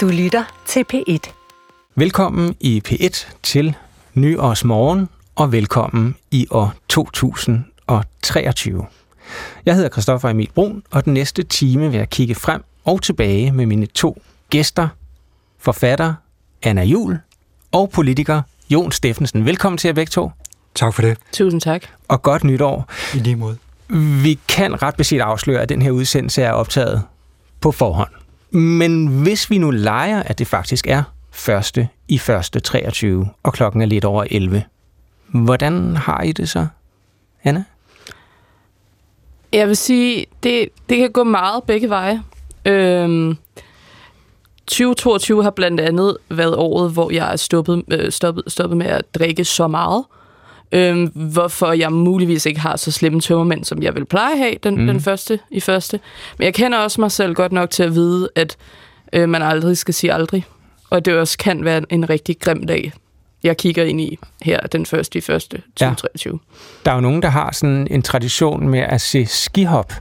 Du lytter til P1. Velkommen i P1 til Nyårsmorgen, og velkommen i år 2023. Jeg hedder Christoffer Emil Brun, og den næste time vil jeg kigge frem og tilbage med mine to gæster, forfatter Anna Jul og politiker Jon Steffensen. Velkommen til jer begge to. Tak for det. Tusind tak. Og godt nytår. I lige måde. Vi kan ret beset afsløre, at den her udsendelse er optaget på forhånd. Men hvis vi nu leger, at det faktisk er første i første 23, og klokken er lidt over 11, hvordan har I det så, Anna? Jeg vil sige, det, det kan gå meget begge veje. Øhm, 2022 har blandt andet været året, hvor jeg er stoppet, øh, stoppet, stoppet med at drikke så meget. Øhm, hvorfor jeg muligvis ikke har så slemme tømmermænd, som jeg vil pleje at have den, mm. den første i første. Men jeg kender også mig selv godt nok til at vide, at øh, man aldrig skal sige aldrig. Og det også kan være en rigtig grim dag, jeg kigger ind i her den første i første 2023. Ja. Der er jo nogen, der har sådan en tradition med at se skihop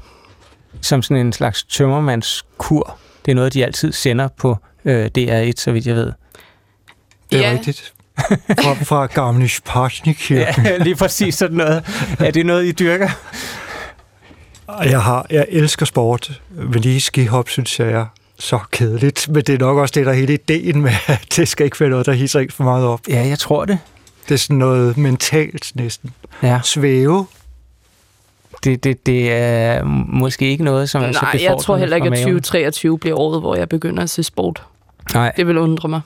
som sådan en slags tømmermandskur. Det er noget, de altid sender på øh, DR1, så vidt jeg ved. Det er Ja. rigtigt. Fra, fra Garmisch Partenkirken. Ja, lige præcis sådan noget. Er det noget, I dyrker? Og Jeg, har, jeg elsker sport, men lige skihop synes jeg er så kedeligt. Men det er nok også det, der er hele ideen med, at det skal ikke være noget, der hisser ikke for meget op. Ja, jeg tror det. Det er sådan noget mentalt næsten. Ja, Svæve. det, det, det er måske ikke noget, som er så Nej, jeg befordrende tror heller ikke, at maven. 2023 bliver året, hvor jeg begynder at se sport. Nej. Det vil undre mig.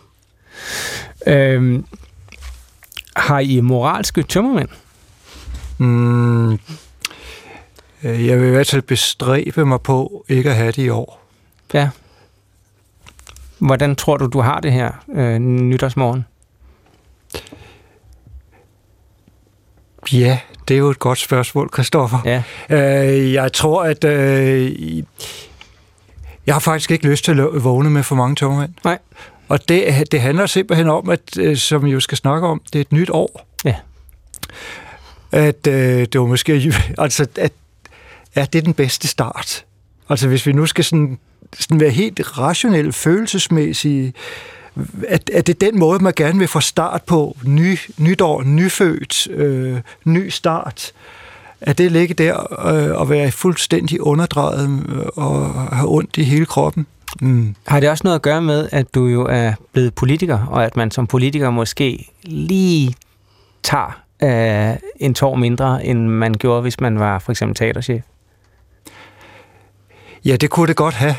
Øhm, har I moralske tømmermænd? Mm, øh, jeg vil i hvert fald bestræbe mig på ikke at have det i år. Ja. Hvordan tror du, du har det her øh, nytårsmorgen? Ja, det er jo et godt spørgsmål, Christoffer. Ja. Øh, jeg tror, at øh, jeg har faktisk ikke lyst til at vågne med for mange tømmermænd. Nej. Og det, det handler simpelthen om, at øh, som vi jo skal snakke om, det er et nyt år. Ja. At øh, det var måske, altså, at, at det er den bedste start. Altså hvis vi nu skal sådan, sådan være helt rationelle, følelsesmæssige, at, at det er den måde, man gerne vil få start på. Ny, nytår, nyfødt, øh, ny start. At det ligge der øh, og være fuldstændig underdrejet øh, og have ondt i hele kroppen. Mm. Har det også noget at gøre med, at du jo er blevet politiker, og at man som politiker måske lige tager øh, en tår mindre, end man gjorde, hvis man var for eksempel teaterchef? Ja, det kunne det godt have.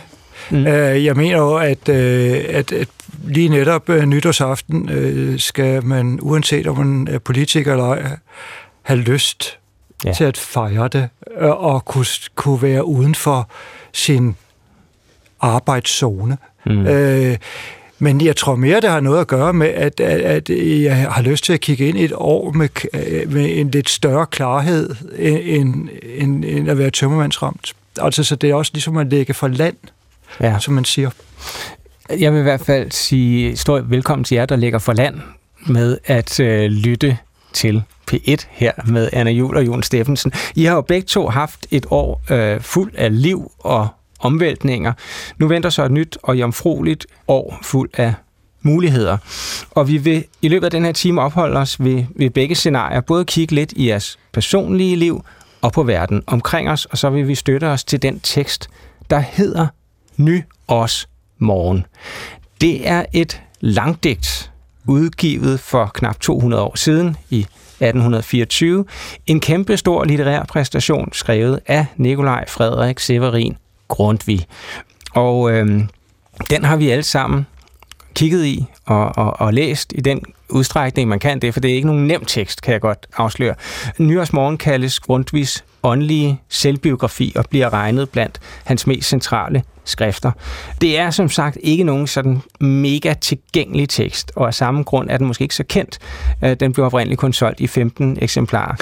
Mm. Øh, jeg mener jo, at, øh, at, at lige netop øh, nytårsaften øh, skal man, uanset om man er politiker eller ej, have lyst Ja. ja. til at fejre det, øh, og kunne, kunne være uden for sin arbejdszone. Mm. Øh, men jeg tror mere, det har noget at gøre med, at, at, at jeg har lyst til at kigge ind i et år med, øh, med en lidt større klarhed, end, end, end at være tømmermandsramt. Altså, så det er også ligesom at lægge for land, Ja. som man siger. Jeg vil i hvert fald sige stor velkommen til jer, der ligger for land med at øh, lytte til P1 her med Anna Jul og Jon Steffensen. I har jo begge to haft et år øh, fuld af liv og omvæltninger. Nu venter så et nyt og jomfrueligt år fuld af muligheder. Og vi vil i løbet af den her time opholde os ved, ved begge scenarier. Både kigge lidt i jeres personlige liv og på verden omkring os, og så vil vi støtte os til den tekst, der hedder Ny os morgen. Det er et langdigt, udgivet for knap 200 år siden i 1824. En kæmpe stor litterær præstation, skrevet af Nikolaj Frederik Severin Grundtvig. Og øh, den har vi alle sammen kigget i og, og, og læst i den udstrækning, man kan det, for det er ikke nogen nem tekst, kan jeg godt afsløre. Nyårsmorgen kaldes Grundtvigs åndelige selvbiografi og bliver regnet blandt hans mest centrale skrifter. Det er som sagt ikke nogen sådan mega tilgængelig tekst, og af samme grund er den måske ikke så kendt. Øh, den blev oprindeligt kun solgt i 15 eksemplarer.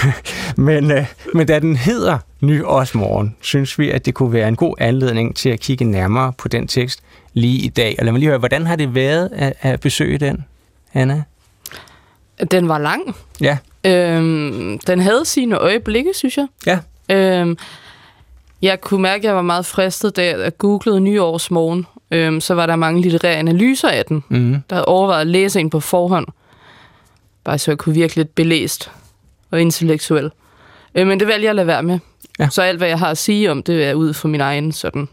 men, øh, men da den hedder Ny Årsmorgen, synes vi, at det kunne være en god anledning til at kigge nærmere på den tekst lige i dag. Og lad mig lige høre, hvordan har det været at, at besøge den, Anna? Den var lang. Ja. Øhm, den havde sine øjeblikke, synes jeg. Ja. Øhm, Jeg kunne mærke, at jeg var meget fristet, da jeg googlede nyårsmorgen. Øhm, så var der mange litterære analyser af den, Mm. der havde overvejet at læse en på forhånd. Bare så jeg kunne virke lidt belæst og intellektuel. Øh, men det valgte jeg at lade være med. Ja. Så alt, hvad jeg har at sige om det, er ud fra min egen sådan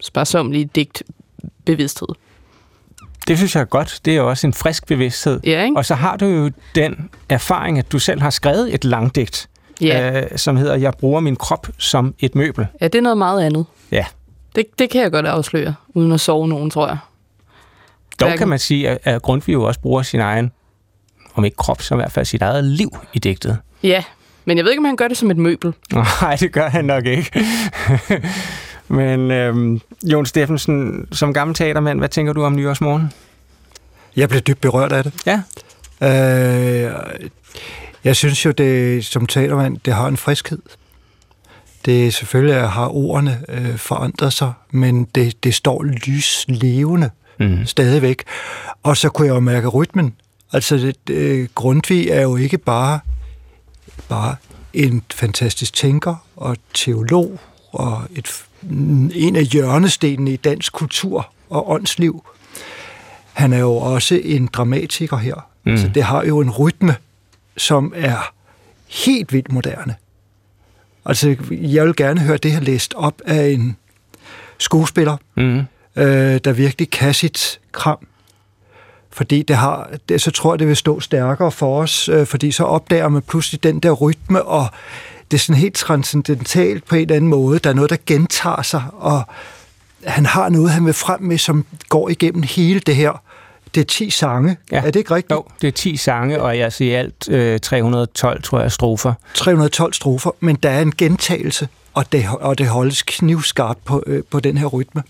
sparsomlige digt bevidsthed. Det synes jeg er godt. Det er jo også en frisk bevidsthed. Ja, ikke? Og så har du jo den erfaring, at du selv har skrevet et langdigt, Ja. øh, som hedder Jeg bruger min krop som et møbel. ja, det er noget meget andet. Ja. Det, det kan jeg godt afsløre, uden at sove nogen, tror jeg. Dog kan man sige, at- at Grundtvig jo også bruger sin egen, om ikke krop, så i hvert fald sit eget liv i digtet. Ja, men jeg ved ikke, om han gør det som et møbel. Nej, det gør han nok ikke. Men øhm, Jon Steffensen, som gammel teatermand, hvad tænker du om nyårsmorgen? Jeg blev dybt berørt af det. Ja. Øh, jeg synes jo, det som teatermand, det har en friskhed. Det selvfølgelig har ordene øh, forandret sig, men det, det står lys levende Mm. stadigvæk. Og så kunne jeg jo mærke rytmen. Altså, det, øh, Grundtvig er jo ikke bare, bare en fantastisk tænker og teolog og et, en af hjørnestenene i dansk kultur og åndsliv. Han er jo også en dramatiker her. Mm. Så det har jo en rytme, som er helt vildt moderne. Altså, jeg vil gerne høre det her læst op af en skuespiller, Mm. øh, der virkelig kan sit kram. Fordi det har, det, så tror jeg, det vil stå stærkere for os, øh, fordi så opdager man pludselig den der rytme, og det er sådan helt transcendentalt på en eller anden måde. Der er noget, der gentager sig, og han har noget, han vil frem med, som går igennem hele det her. Det er 10 sange. Ja. Er det ikke rigtigt? Jo, det er 10 sange, og jeg siger alt øh, 312, tror jeg, strofer. 312 strofer, men der er en gentagelse, og det, og det holdes knivskarpt på, øh, på den her rytme.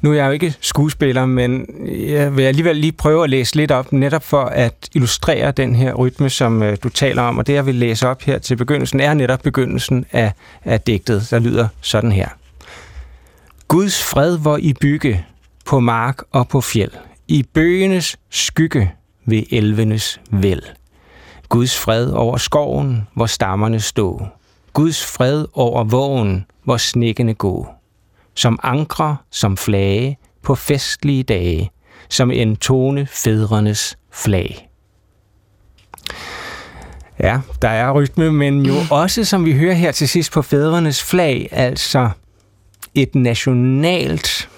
Nu er jeg jo ikke skuespiller, men jeg vil alligevel lige prøve at læse lidt op, netop for at illustrere den her rytme, som øh, du taler om. Og det, jeg vil læse op her til begyndelsen, er netop begyndelsen af, af digtet, der lyder sådan her. Guds fred, hvor I bygge på mark og på fjeld, i bøgenes skygge ved elvenes vel. Guds fred over skoven, hvor stammerne stå. Guds fred over vågen, hvor snikkene går som ankre, som flage, på festlige dage, som en tone fædrenes flag. Ja, der er rytme, men jo også, som vi hører her til sidst på fædrenes flag, altså et nationalt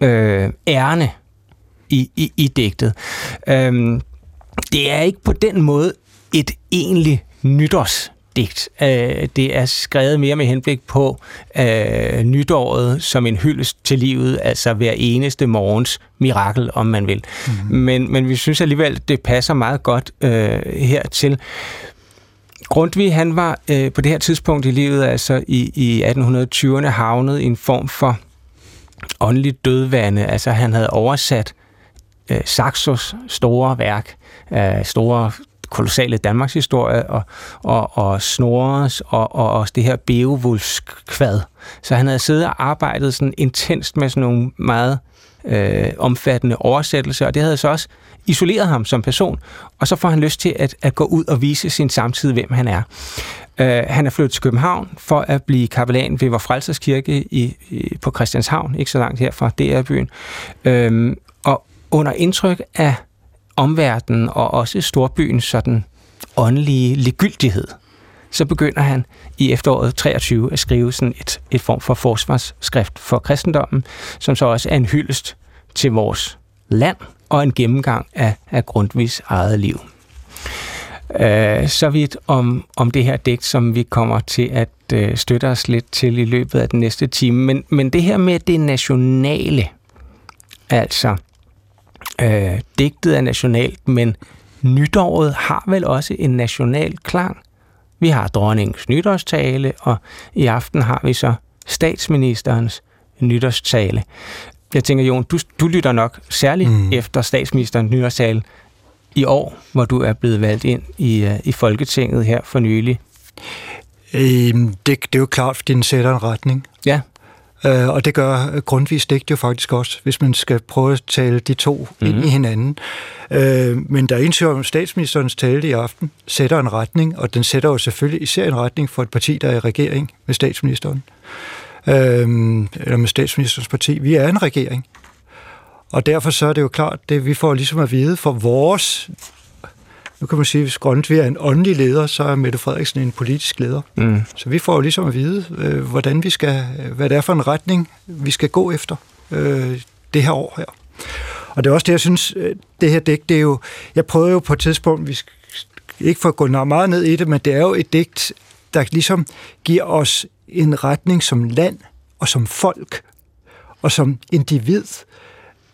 øh, ærne i, i, i digtet. Øhm, det er ikke på den måde et egentlig nytårsdigt. Øh, det er skrevet mere med henblik på øh, nytåret som en hyldest til livet, altså hver eneste morgens mirakel, om man vil. Mm. Men, men vi synes alligevel, det passer meget godt øh, hertil. Grundtvig, han var øh, på det her tidspunkt i livet, altså i, i 1820'erne, havnet i en form for åndelig dødvande. Altså han havde oversat øh, Saxos store værk, øh, store kolossale Danmarks historie, og, og, og Snorres, og, og også det her Beowulf-kvad. Så han havde siddet og arbejdet sådan intenst med sådan nogle meget øh, omfattende oversættelser, og det havde så også isoleret ham som person, og så får han lyst til at, at gå ud og vise sin samtid, hvem han er. Øh, han er flyttet til København for at blive kapellan ved Vor Frelsers Kirke i, i, på Christianshavn, ikke så langt herfra, det DR-byen. Øh, og under indtryk af omverdenen og også storbyens sådan åndelige ligegyldighed, så begynder han i efteråret 23 at skrive sådan et, et form for forsvarsskrift for kristendommen, som så også er en hyldest til vores land og en gennemgang af, af Grundtvigs eget liv. Uh, så vidt om, om det her digt, som vi kommer til at uh, støtte os lidt til i løbet af den næste time. Men, men det her med det nationale, altså uh, digtet er nationalt, men nytåret har vel også en national klang. Vi har dronningens nytårstale, og i aften har vi så statsministerens nytårstale. Jeg tænker, Jon, du, du lytter nok særligt mm. efter statsministerens nytårstale i år, hvor du er blevet valgt ind i, uh, i Folketinget her for nylig. Øhm, det, det er jo klart, fordi den sætter en retning. Ja. Øh, og det gør grundvis digt jo faktisk også, hvis man skal prøve at tale de to mm-hmm. ind i hinanden. Øh, men der er ingen om statsministerens tale i aften sætter en retning, og den sætter jo selvfølgelig især en retning for et parti, der er i regering med statsministeren. øhm, eller med statsministerens parti. Vi er en regering. Og derfor så er det jo klart, det vi får ligesom at vide for vores nu kan man sige, at hvis Grundtvig er en åndelig leder, så er Mette Frederiksen en politisk leder. Mm. Så vi får jo ligesom at vide, øh, hvordan vi skal, hvad det er for en retning, vi skal gå efter øh, det her år her. Og det er også det, jeg synes, øh, det her digt, det er jo, jeg prøvede jo på et tidspunkt, vi skal ikke for at gå meget ned i det, men det er jo et digt, der ligesom giver os en retning som land og som folk og som individ,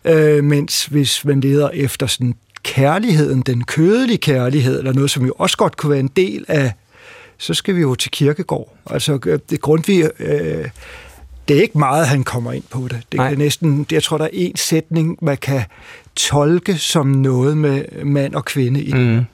øh, mens hvis man leder efter sådan kærligheden, den kødelige kærlighed, eller noget, som jo også godt kunne være en del af, så skal vi jo til kirkegård. Altså, øh, det Grundtvig, øh, det er ikke meget, han kommer ind på det. Det er næsten, jeg tror, der er en sætning, man kan tolke som noget med mand og kvinde i mm.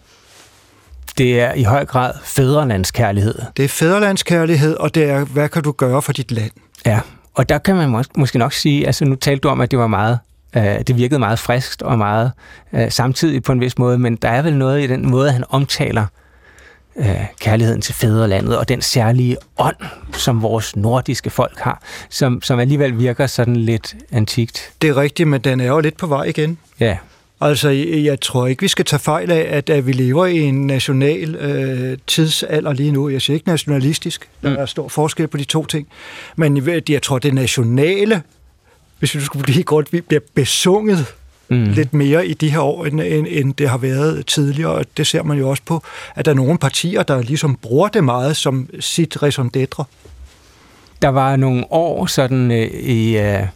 Det er i høj grad fædrelandskærlighed. Det er fædrelandskærlighed, og det er, hvad kan du gøre for dit land? Ja, og der kan man måske nok sige, altså nu talte du om, at det var meget Øh, det virkede meget friskt og meget øh, samtidig på en vis måde, men der er vel noget i den måde, han omtaler øh, kærligheden til fædrelandet og den særlige ånd, som vores nordiske folk har, som, som alligevel virker sådan lidt antikt. Det er rigtigt, men den er jo lidt på vej igen. Ja. Altså, jeg tror ikke, vi skal tage fejl af, at, at vi lever i en national øh, tidsalder lige nu. Jeg siger ikke nationalistisk. Der mm. er stor forskel på de to ting. Men jeg tror, det nationale hvis vi skulle blive godt, vi bliver besunget mm. lidt mere i de her år, end, end, end det har været tidligere. Og det ser man jo også på, at der er nogle partier, der ligesom bruger det meget som sit raison d'etre. Der var nogle år sådan øh, i... Øh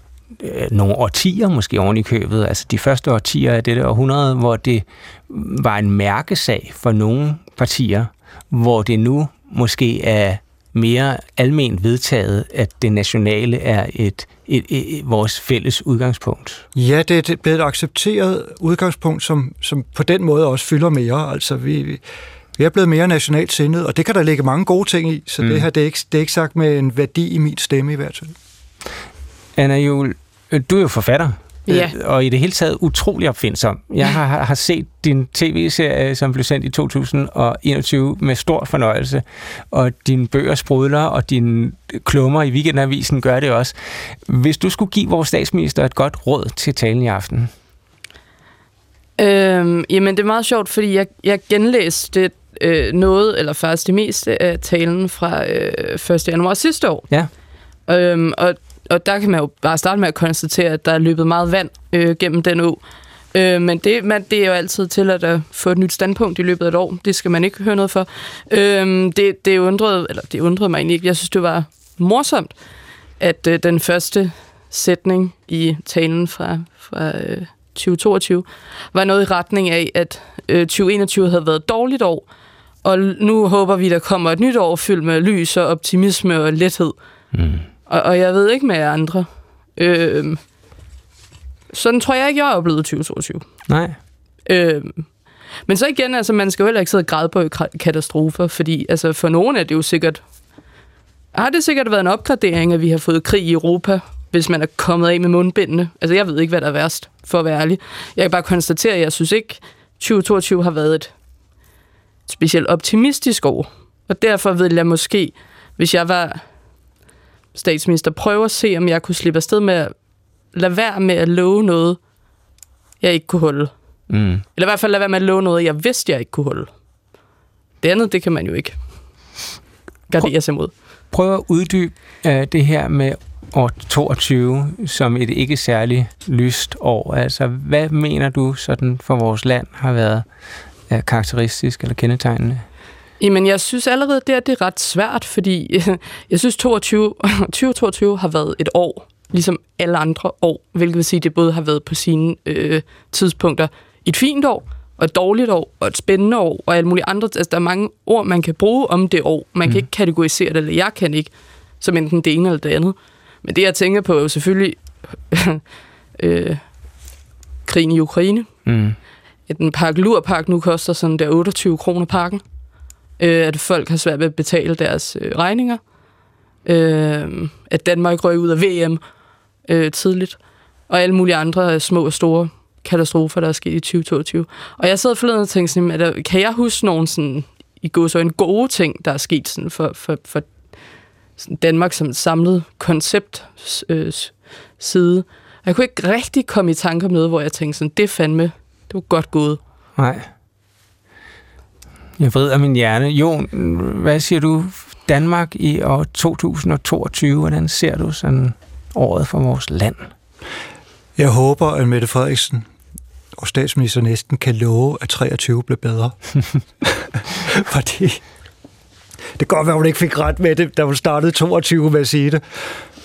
nogle årtier måske oven i købet, altså de første årtier af dette århundrede, hvor det var en mærkesag for nogle partier, hvor det nu måske er mere alment vedtaget, at det nationale er et, et, et, et vores fælles udgangspunkt. Ja, det er blevet et accepteret udgangspunkt, som, som på den måde også fylder mere. Altså, vi, vi er blevet mere nationalt sindet, og det kan der ligge mange gode ting i, så mm. det her det er, ikke, det er ikke sagt med en værdi i min stemme i hvert fald. Anna Jul, du er jo forfatter. Ja. Øh, og i det hele taget utrolig opfindsom. Jeg har, har set din tv-serie, som blev sendt i 2021 med stor fornøjelse, og dine bøger sprudler, og dine klummer i weekendavisen gør det også. Hvis du skulle give vores statsminister et godt råd til talen i aften? Øhm, jamen, det er meget sjovt, fordi jeg, jeg genlæste øh, noget, eller faktisk det meste af talen fra øh, 1. januar sidste år. Ja. Øhm, og og der kan man jo bare starte med at konstatere, at der er løbet meget vand øh, gennem den å. Øh, men det, man, det er jo altid til at få et nyt standpunkt i løbet af et år. Det skal man ikke høre noget for. Øh, det, det, undrede, eller det undrede mig egentlig ikke. Jeg synes, det var morsomt, at øh, den første sætning i talen fra, fra øh, 2022 var noget i retning af, at øh, 2021 havde været et dårligt år, og nu håber vi, der kommer et nyt år fyldt med lys og optimisme og lethed. Mm. Og, og jeg ved ikke med andre. Øh, sådan tror jeg ikke, jeg er blevet 2022. Nej. Øh, men så igen, altså, man skal jo heller ikke sidde og græde på katastrofer, fordi altså, for nogen er det jo sikkert... Har det sikkert været en opgradering, at vi har fået krig i Europa, hvis man er kommet af med mundbindene? Altså, jeg ved ikke, hvad der er værst, for at være ærlig. Jeg kan bare konstatere, at jeg synes ikke, 2022 har været et specielt optimistisk år. Og derfor vil jeg måske, hvis jeg var statsminister, prøve at se, om jeg kunne slippe afsted med at lade være med at love noget, jeg ikke kunne holde. Mm. Eller i hvert fald lade være med at love noget, jeg vidste, jeg ikke kunne holde. Det andet, det kan man jo ikke gardere sig mod. Prøv at uddybe uh, det her med år 22 som et ikke særlig lyst år. Altså, hvad mener du sådan for vores land har været uh, karakteristisk eller kendetegnende? Jamen, jeg synes allerede, det er, det er ret svært, fordi jeg synes, 22, 2022 har været et år, ligesom alle andre år, hvilket vil sige, at det både har været på sine øh, tidspunkter et fint år, og et dårligt år, og et spændende år, og alle mulige andre. Altså, der er mange ord, man kan bruge om det år. Man mm. kan ikke kategorisere det, eller jeg kan ikke, som enten det ene eller det andet. Men det, jeg tænker på, er jo selvfølgelig øh, krigen i Ukraine. Mm. At en pakke lurpak nu koster sådan der 28 kroner pakken øh, at folk har svært ved at betale deres øh, regninger, øh, at Danmark røg ud af VM øh, tidligt, og alle mulige andre små og store katastrofer, der er sket i 2022. Og jeg sad forleden og tænkte sådan, at der, kan jeg huske nogle sådan, i går så en gode ting, der er sket sådan for, for, for sådan Danmark som et samlet koncept øh, side. Og jeg kunne ikke rigtig komme i tanke om noget, hvor jeg tænkte sådan, det fandme, det var godt gået. Nej. Jeg vrider min hjerne. Jon, hvad siger du? Danmark i år 2022, hvordan ser du sådan året for vores land? Jeg håber, at Mette Frederiksen og statsminister næsten kan love, at 23 bliver bedre. Fordi det kan godt være, at hun ikke fik ret med det, da hun startede 22 med at sige det.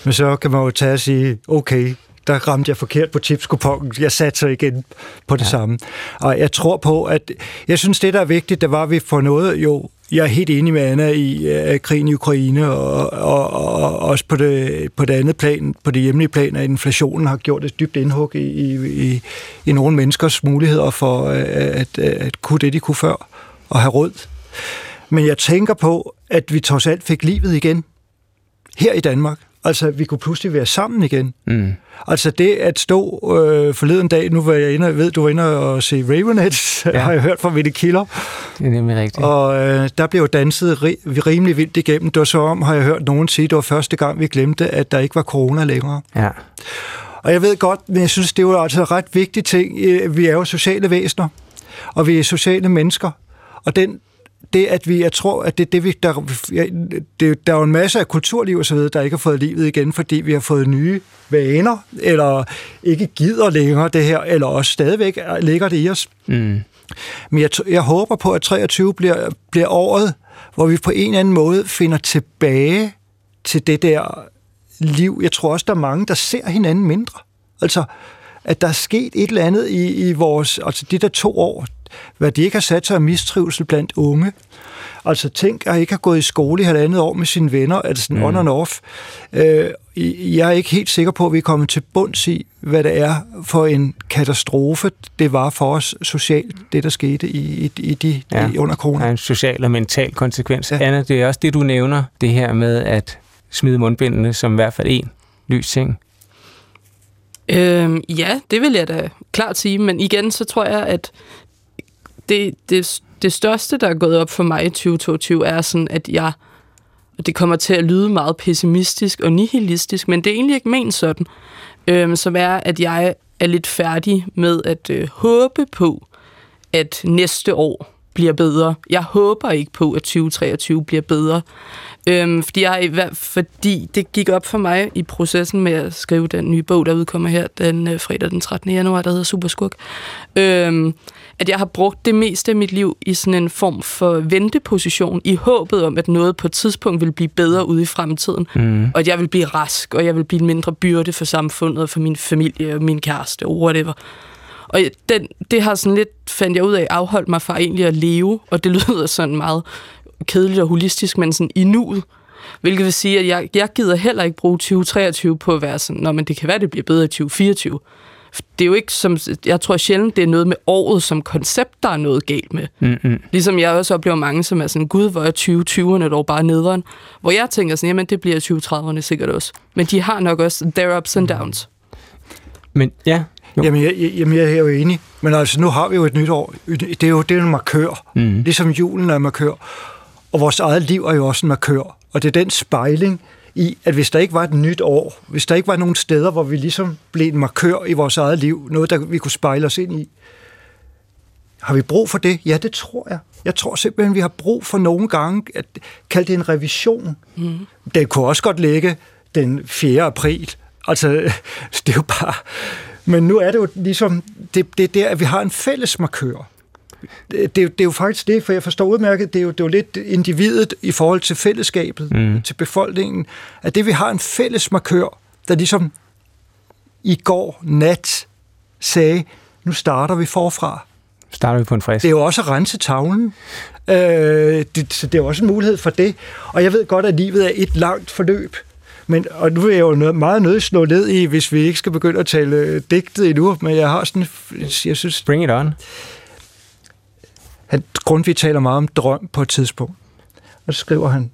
Men så kan man jo tage og sige, okay, der ramte jeg forkert på tipskupongen. Jeg satte så igen på det ja. samme. Og jeg tror på, at jeg synes, det der er vigtigt, det var, at vi får noget, jo, jeg er helt enig med Anna i uh, krigen i Ukraine, og, og, og, og også på det, på det andet plan, på det hjemlige plan, at inflationen har gjort et dybt indhug i, i, i, i nogle menneskers muligheder for uh, at, at kunne det, de kunne før, og have råd. Men jeg tænker på, at vi trods alt fik livet igen her i Danmark. Altså, vi kunne pludselig være sammen igen. Mm. Altså, det at stå øh, forleden dag, nu var jeg inde, ved, du var inde og se Ravenheads, ja. har jeg hørt fra Vitte Kilder. Det er nemlig rigtigt. Og øh, der blev danset ri- rimelig vildt igennem. Det var så om, har jeg hørt nogen sige, det var første gang, vi glemte, at der ikke var corona længere. Ja. Og jeg ved godt, men jeg synes, det var altså ret vigtig ting. Øh, vi er jo sociale væsener, og vi er sociale mennesker. Og den det, at vi, jeg tror, at det, det vi, der, det, der er jo en masse af kulturliv og så videre, der ikke har fået livet igen, fordi vi har fået nye vaner, eller ikke gider længere det her, eller også stadigvæk ligger det i os. Mm. Men jeg, jeg håber på, at 23 bliver, bliver året, hvor vi på en eller anden måde finder tilbage til det der liv. Jeg tror også, der er mange, der ser hinanden mindre. Altså, at der er sket et eller andet i, i vores, altså de der to år, hvad de ikke har sat sig af mistrivsel blandt unge. Altså tænk at ikke have gået i skole i halvandet år med sine venner, altså sådan mm. on and off. Øh, jeg er ikke helt sikker på, at vi er kommet til bunds i, hvad det er for en katastrofe, det var for os socialt, det der skete i, i, i de, ja. i under corona. Der er en social og mental konsekvens. Ja. Anna, det er også det, du nævner, det her med at smide mundbindene som i hvert fald en lys ting. Øhm, ja, det vil jeg da klart sige, men igen, så tror jeg, at det, det, det største, der er gået op for mig i 2022, er sådan, at jeg, og det kommer til at lyde meget pessimistisk og nihilistisk, men det er egentlig ikke ment sådan, øhm, som er, at jeg er lidt færdig med at øh, håbe på, at næste år bliver bedre. Jeg håber ikke på, at 2023 bliver bedre. Øhm, fordi, jeg, fordi det gik op for mig i processen med at skrive den nye bog, der udkommer her den øh, fredag den 13. januar, der hedder Superskurk. Øhm, at jeg har brugt det meste af mit liv i sådan en form for venteposition, i håbet om, at noget på et tidspunkt vil blive bedre ude i fremtiden, mm. og at jeg vil blive rask, og jeg vil blive en mindre byrde for samfundet, og for min familie, og min kæreste, og whatever. Og den, det har sådan lidt, fandt jeg ud af, afholdt mig fra egentlig at leve, og det lyder sådan meget kedeligt og holistisk, men sådan i nuet. Hvilket vil sige, at jeg, jeg gider heller ikke bruge 2023 på at være sådan, Nå, men det kan være, det bliver bedre i 2024 det er jo ikke som, jeg tror sjældent, det er noget med året som koncept, der er noget galt med. Mm-hmm. Ligesom jeg også oplever mange, som er sådan, gud, hvor er 2020'erne dog bare nederen. Hvor jeg tænker sådan, jamen det bliver 2030'erne sikkert også. Men de har nok også their ups and downs. Men ja, jo. Jamen, jeg, jamen, jeg er jo enig. Men altså, nu har vi jo et nyt år. Det er jo det er en markør. Mm. Ligesom julen er en markør. Og vores eget liv er jo også en markør. Og det er den spejling, i, at hvis der ikke var et nyt år, hvis der ikke var nogen steder, hvor vi ligesom blev en markør i vores eget liv, noget, der vi kunne spejle os ind i, har vi brug for det? Ja, det tror jeg. Jeg tror simpelthen, vi har brug for nogle gange at kalde det en revision. Mm. Det kunne også godt ligge den 4. april. Altså, det er jo bare... Men nu er det jo ligesom, det, det er der, at vi har en fælles markør det, det, er jo faktisk det, for jeg forstår udmærket, det er jo, det er jo lidt individet i forhold til fællesskabet, mm. til befolkningen, at det vi har en fælles markør, der ligesom i går nat sagde, nu starter vi forfra. Starter vi på en frisk. Det er jo også at rense tavlen. Øh, det, så det er også en mulighed for det. Og jeg ved godt, at livet er et langt forløb. Men, og nu er jeg jo noget, meget nødt slå ned i, hvis vi ikke skal begynde at tale digtet endnu, men jeg har sådan, jeg synes... Bring it on. Grundtvig taler meget om drøm på et tidspunkt. Og så skriver han,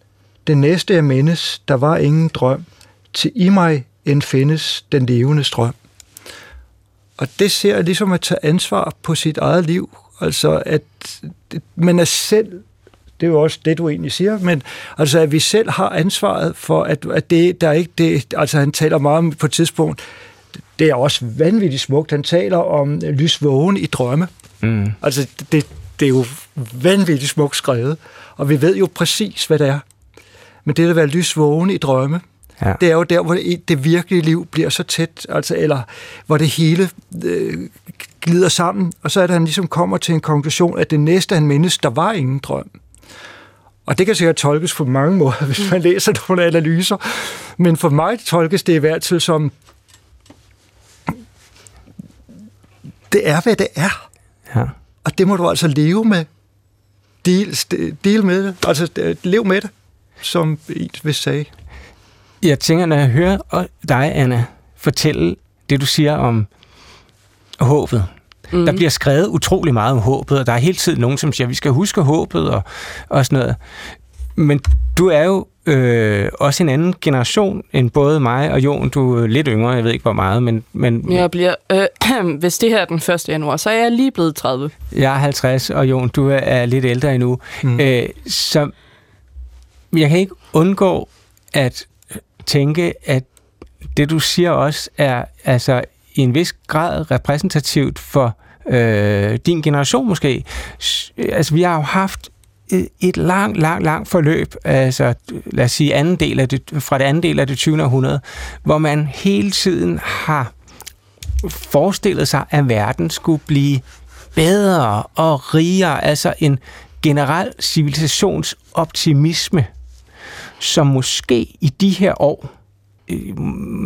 det næste jeg mindes, der var ingen drøm, til i mig end findes den levende strøm. Og det ser ligesom at tage ansvar på sit eget liv. Altså, at man er selv Det er jo også det, du egentlig siger, men altså, at vi selv har ansvaret for, at, at det, der ikke, det, altså han taler meget om på et tidspunkt, det er også vanvittigt smukt, han taler om lysvågen i drømme. Mm. Altså, det, det er jo vanvittigt smukt skrevet, og vi ved jo præcis, hvad det er. Men det at være lysvågen i drømme, ja. det er jo der, hvor det, virkelige liv bliver så tæt, altså, eller hvor det hele øh, glider sammen, og så er det, han ligesom kommer til en konklusion, at det næste, han mindes, der var ingen drøm. Og det kan sikkert tolkes på mange måder, hvis man læser nogle analyser. Men for mig tolkes det i hvert fald som, det er, hvad det er. Ja. Og det må du altså leve med. Deal, deal med det. Altså, lev med det, som en vil sige. Jeg tænker, når jeg hører dig, Anna, fortælle det, du siger om håbet. Mm. Der bliver skrevet utrolig meget om håbet, og der er hele tiden nogen, som siger, at vi skal huske håbet og, og sådan noget. Men du er jo øh, også en anden generation end både mig og Jon. Du er lidt yngre, jeg ved ikke hvor meget, men... men jeg bliver... Øh, hvis det her er den 1. januar, så er jeg lige blevet 30. Jeg er 50, og Jon, du er lidt ældre endnu. Mm. Øh, så jeg kan ikke undgå at tænke, at det du siger også er altså i en vis grad repræsentativt for øh, din generation måske. Altså vi har jo haft et langt, langt, langt forløb, altså lad os sige anden del af det, fra det anden del af det 20. århundrede, hvor man hele tiden har forestillet sig, at verden skulle blive bedre og rigere, altså en generel civilisationsoptimisme, som måske i de her år, øh,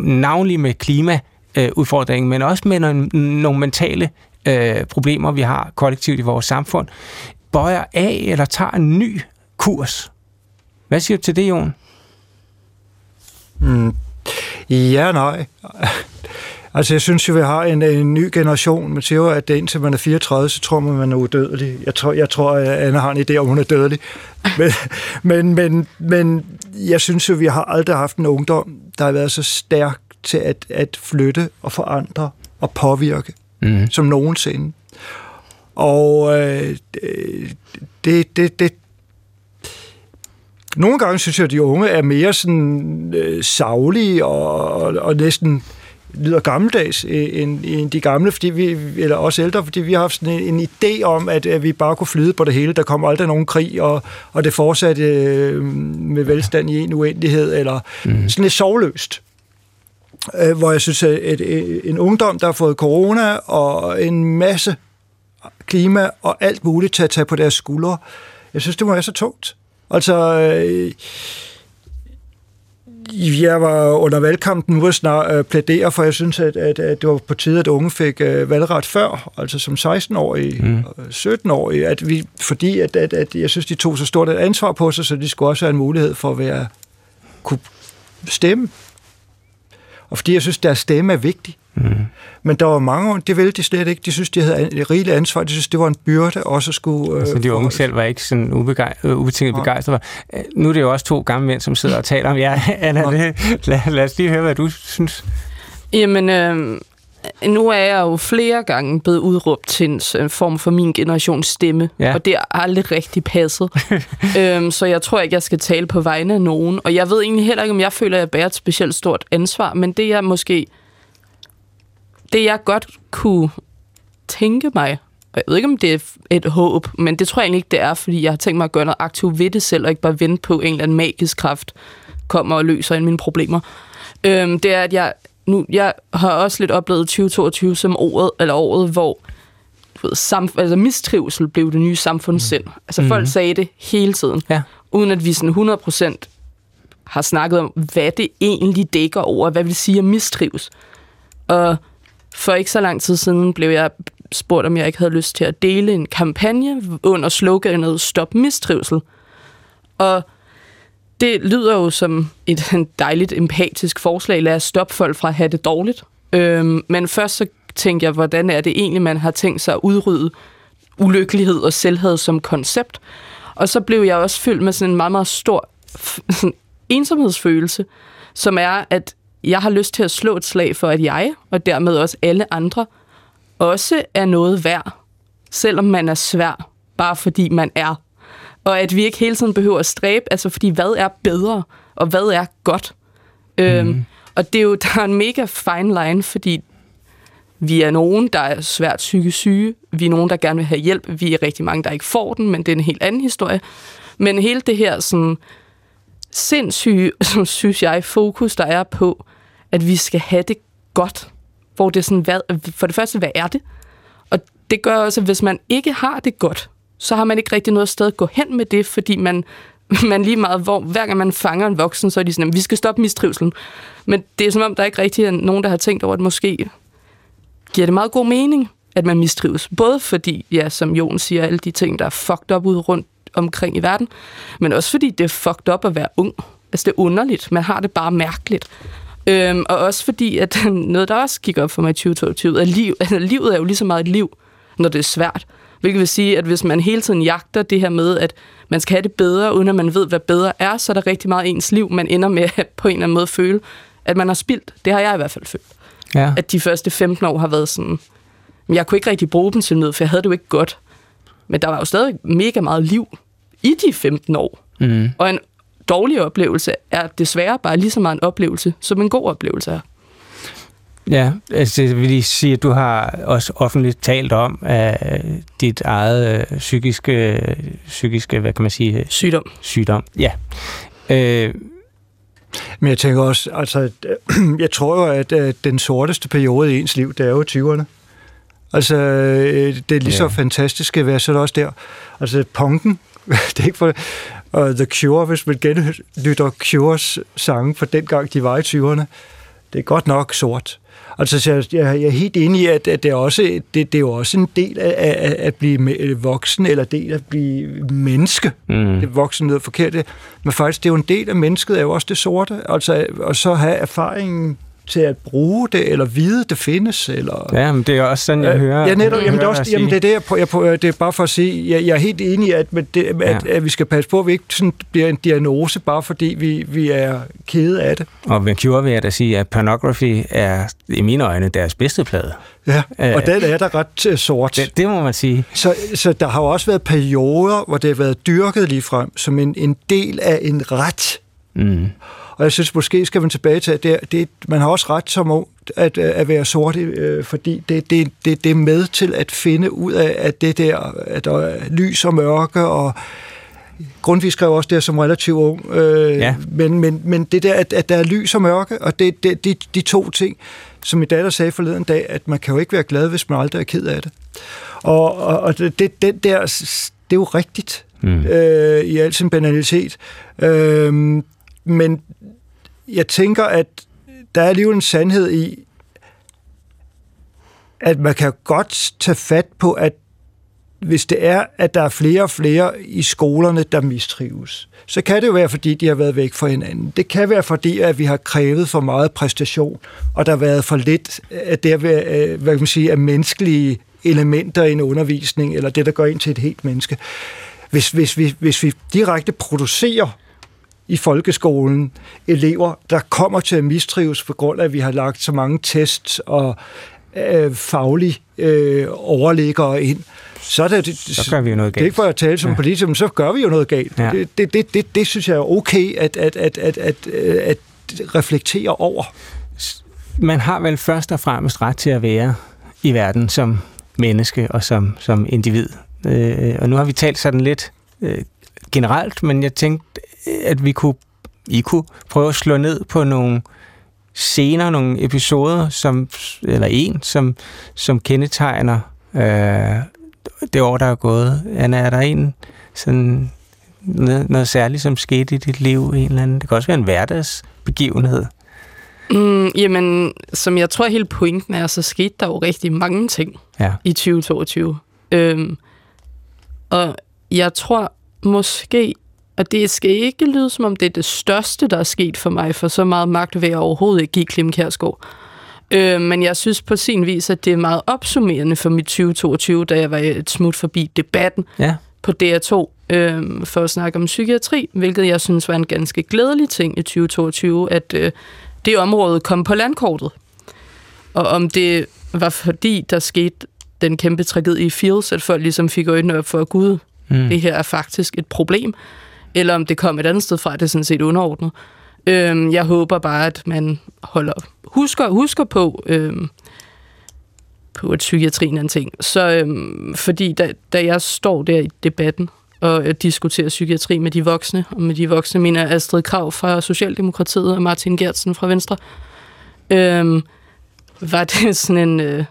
navnlig med klimaudfordringen, men også med nogle, nogle mentale øh, problemer, vi har kollektivt i vores samfund, bøjer af eller tager en ny kurs. Hvad siger du til det, Jon? Mm. Ja, nej. Altså, jeg synes jo, vi har en, en ny generation. Man siger jo, at indtil man er 34, så tror man, man er udødelig. Jeg tror, jeg tror at Anna har en idé om, hun er dødelig. Men, men, men, men jeg synes jo, vi har aldrig haft en ungdom, der har været så stærk til at, at flytte og forandre og påvirke, mm. som nogensinde. Og øh, det, det, det, nogle gange synes jeg, at de unge er mere sådan øh, savlige og, og, og næsten lyder gammeldags end, end de gamle, fordi vi, eller også ældre, fordi vi har haft sådan en, en idé om, at, at vi bare kunne flyde på det hele. Der kommer aldrig nogen krig, og, og det fortsatte øh, med velstand i en uendelighed, eller mm. sådan lidt sovløst. Øh, hvor jeg synes, at et, en ungdom, der har fået corona, og en masse klima og alt muligt til at tage på deres skuldre. Jeg synes, det må være så tungt. Altså, øh, jeg var under valgkampen nu snart øh, plædere, for jeg synes, at, at, at det var på tide, at unge fik øh, valgret før, altså som 16-årige, mm. 17-årige, at vi, fordi at, at, at jeg synes, de tog så stort et ansvar på sig, så de skulle også have en mulighed for at være, kunne stemme. Og fordi jeg synes, deres stemme er vigtig. Mm. Men der var mange, det ville de slet ikke. De synes, de havde et rigeligt ansvar. De synes, det var en byrde også at skulle... Øh, altså, de unge selv var ikke sådan ubegej- øh, ubetinget ja. begejstrede. Øh, nu er det jo også to gamle mænd, som sidder og taler om jer. Anna, ja. lad, lad os lige høre, hvad du synes. Jamen, øh, nu er jeg jo flere gange blevet udråbt til en form for min generations stemme, ja. og det har aldrig rigtig passet. øhm, så jeg tror ikke, jeg skal tale på vegne af nogen. Og jeg ved egentlig heller ikke, om jeg føler, at jeg bærer et specielt stort ansvar, men det jeg måske det jeg godt kunne tænke mig, og jeg ved ikke, om det er et håb, men det tror jeg egentlig ikke, det er, fordi jeg har tænkt mig at gøre noget aktivt ved det selv, og ikke bare vente på, en eller anden magisk kraft kommer og løser en mine problemer. Øhm, det er, at jeg, nu, jeg har også lidt oplevet 2022 som året, eller året, hvor du ved, samf- altså mistrivsel blev det nye samfundssind. Mm. Altså folk mm. sagde det hele tiden, ja. uden at vi sådan 100% har snakket om, hvad det egentlig dækker over, hvad vil sige at mistrives. Og for ikke så lang tid siden blev jeg spurgt, om jeg ikke havde lyst til at dele en kampagne under sloganet Stop mistrivsel. Og det lyder jo som et dejligt empatisk forslag. Lad os stoppe folk fra at have det dårligt. Øhm, men først så tænkte jeg, hvordan er det egentlig, man har tænkt sig at udrydde ulykkelighed og selvhed som koncept. Og så blev jeg også fyldt med sådan en meget, meget stor sådan ensomhedsfølelse, som er, at jeg har lyst til at slå et slag for, at jeg, og dermed også alle andre, også er noget værd, selvom man er svær, bare fordi man er. Og at vi ikke hele tiden behøver at stræbe, altså fordi hvad er bedre, og hvad er godt? Mm. Øhm, og det er jo, der er en mega fine line, fordi vi er nogen, der er svært psykisk syge. Vi er nogen, der gerne vil have hjælp. Vi er rigtig mange, der ikke får den, men det er en helt anden historie. Men hele det her sådan, sindssyge, som synes jeg, fokus, der er på, at vi skal have det godt. Hvor det er sådan, hvad, for det første, hvad er det? Og det gør også, at hvis man ikke har det godt, så har man ikke rigtig noget sted at gå hen med det, fordi man, man lige meget, hvor hver gang man fanger en voksen, så er de sådan, at vi skal stoppe mistrivselen. Men det er som om, der ikke rigtig er nogen, der har tænkt over, at måske giver det meget god mening, at man mistrives. Både fordi, ja, som Jon siger, alle de ting, der er fucked up ud rundt omkring i verden, men også fordi det er fucked up at være ung. Altså, det er underligt. Man har det bare mærkeligt. Øhm, og også fordi, at noget, der også gik op for mig i 2022, at liv, altså, livet er jo lige så meget et liv, når det er svært. Hvilket vil sige, at hvis man hele tiden jagter det her med, at man skal have det bedre, uden at man ved, hvad bedre er, så er der rigtig meget ens liv, man ender med at på en eller anden måde føle, at man har spildt. Det har jeg i hvert fald følt. Ja. At de første 15 år har været sådan, jeg kunne ikke rigtig bruge dem til noget, for jeg havde det jo ikke godt. Men der var jo stadig mega meget liv i de 15 år. Mm. Og en dårlig oplevelse er desværre bare lige så meget en oplevelse, som en god oplevelse er. Ja, altså det vil lige sige, at du har også offentligt talt om at dit eget øh, psykiske, psykiske, hvad kan man sige? Sygdom. Sygdom, ja. Øh, men jeg tænker også, altså, jeg tror jo, at, at den sorteste periode i ens liv, det er jo 20'erne. Altså, øh, det er lige så fantastisk at være så også der. Altså, punken, det er ikke for... Og The Cure, hvis man genlytter Cures sange fra dengang, de var i 20'erne, det er godt nok sort. Altså, jeg, jeg er helt enig i, at, at det, er også, det, det er jo også en del af, af at blive voksen, eller del af at blive menneske. Mm. Det voksen lyder forkert, men faktisk, det er jo en del af mennesket, er jo også det sorte. Altså, og så have erfaringen til at bruge det, eller vide, det findes. Eller, ja, men det er også sådan, jeg hører Ja, netop, jamen, det er, også, jamen, det er det, jeg, jeg, jeg, det er bare for at sige, jeg, jeg er helt enig i, at, det, at, ja. at vi skal passe på, at vi ikke sådan bliver en diagnose, bare fordi vi, vi er kede af det. Og med Cure vil jeg da sige, at Pornography er i mine øjne deres bedste plade. Ja, og uh, den er der ret uh, sort. Det, det må man sige. Så, så der har jo også været perioder, hvor det har været dyrket lige frem, som en, en del af en ret. Mm. Og jeg synes måske skal man tilbage til, at det, det, man har også ret som ung at, at være sort, øh, fordi det, det, det, det er med til at finde ud af, at det der, at der er lys og mørke, og Grundtvig skrev også det som relativt ung, øh, ja. men, men, men det der, at, at der er lys og mørke, og det, det, de, de to ting, som min datter sagde forleden dag, at man kan jo ikke være glad, hvis man aldrig er ked af det. Og, og, og det, det, det der, det er jo rigtigt mm. øh, i al sin banalitet. Øh, men jeg tænker, at der er alligevel en sandhed i, at man kan godt tage fat på, at hvis det er, at der er flere og flere i skolerne, der mistrives, så kan det jo være, fordi de har været væk fra hinanden. Det kan være, fordi at vi har krævet for meget præstation, og der har været for lidt af det, øh, hvad kan man sige, af menneskelige elementer i en undervisning, eller det, der går ind til et helt menneske. Hvis, hvis, vi, hvis vi direkte producerer i folkeskolen elever, der kommer til at mistrives på grund af, at vi har lagt så mange tests og øh, faglige øh, overliggere ind. Så, er det, det, så gør vi jo noget galt. Det er ikke for at tale som ja. politiker, men så gør vi jo noget galt. Ja. Det, det, det, det, det synes jeg er okay at, at, at, at, at, at reflektere over. Man har vel først og fremmest ret til at være i verden som menneske og som, som individ. Øh, og nu har vi talt sådan lidt øh, generelt, men jeg tænkte, at vi kunne, I kunne prøve at slå ned på nogle scener, nogle episoder, som, eller en, som, som kendetegner øh, det år, der er gået. Anna, er der en sådan noget, noget særligt, som skete i dit liv? En eller anden? Det kan også være en hverdagsbegivenhed. Mm, jamen, som jeg tror hele pointen er, så skete der jo rigtig mange ting ja. i 2022. Øhm, og jeg tror måske, og det skal ikke lyde, som om det er det største, der er sket for mig, for så meget magt vil jeg overhovedet ikke give Klim Kjærsgaard. Øh, men jeg synes på sin vis, at det er meget opsummerende for mit 2022, da jeg var et smut forbi debatten ja. på DR2 øh, for at snakke om psykiatri, hvilket jeg synes var en ganske glædelig ting i 2022, at øh, det område kom på landkortet. Og om det var fordi, der skete den kæmpe tragedie i Fields, at folk ligesom fik øjnene op for, at gud, Mm. Det her er faktisk et problem. Eller om det kom et andet sted fra, det er sådan set underordnet. Øhm, jeg håber bare, at man holder, husker, husker på, øhm, på at psykiatrien er en ting. Så, øhm, fordi da, da jeg står der i debatten og øh, diskuterer psykiatri med de voksne, og med de voksne mener Astrid Krav fra Socialdemokratiet og Martin Gertsen fra Venstre, øhm, var det sådan en... Øh,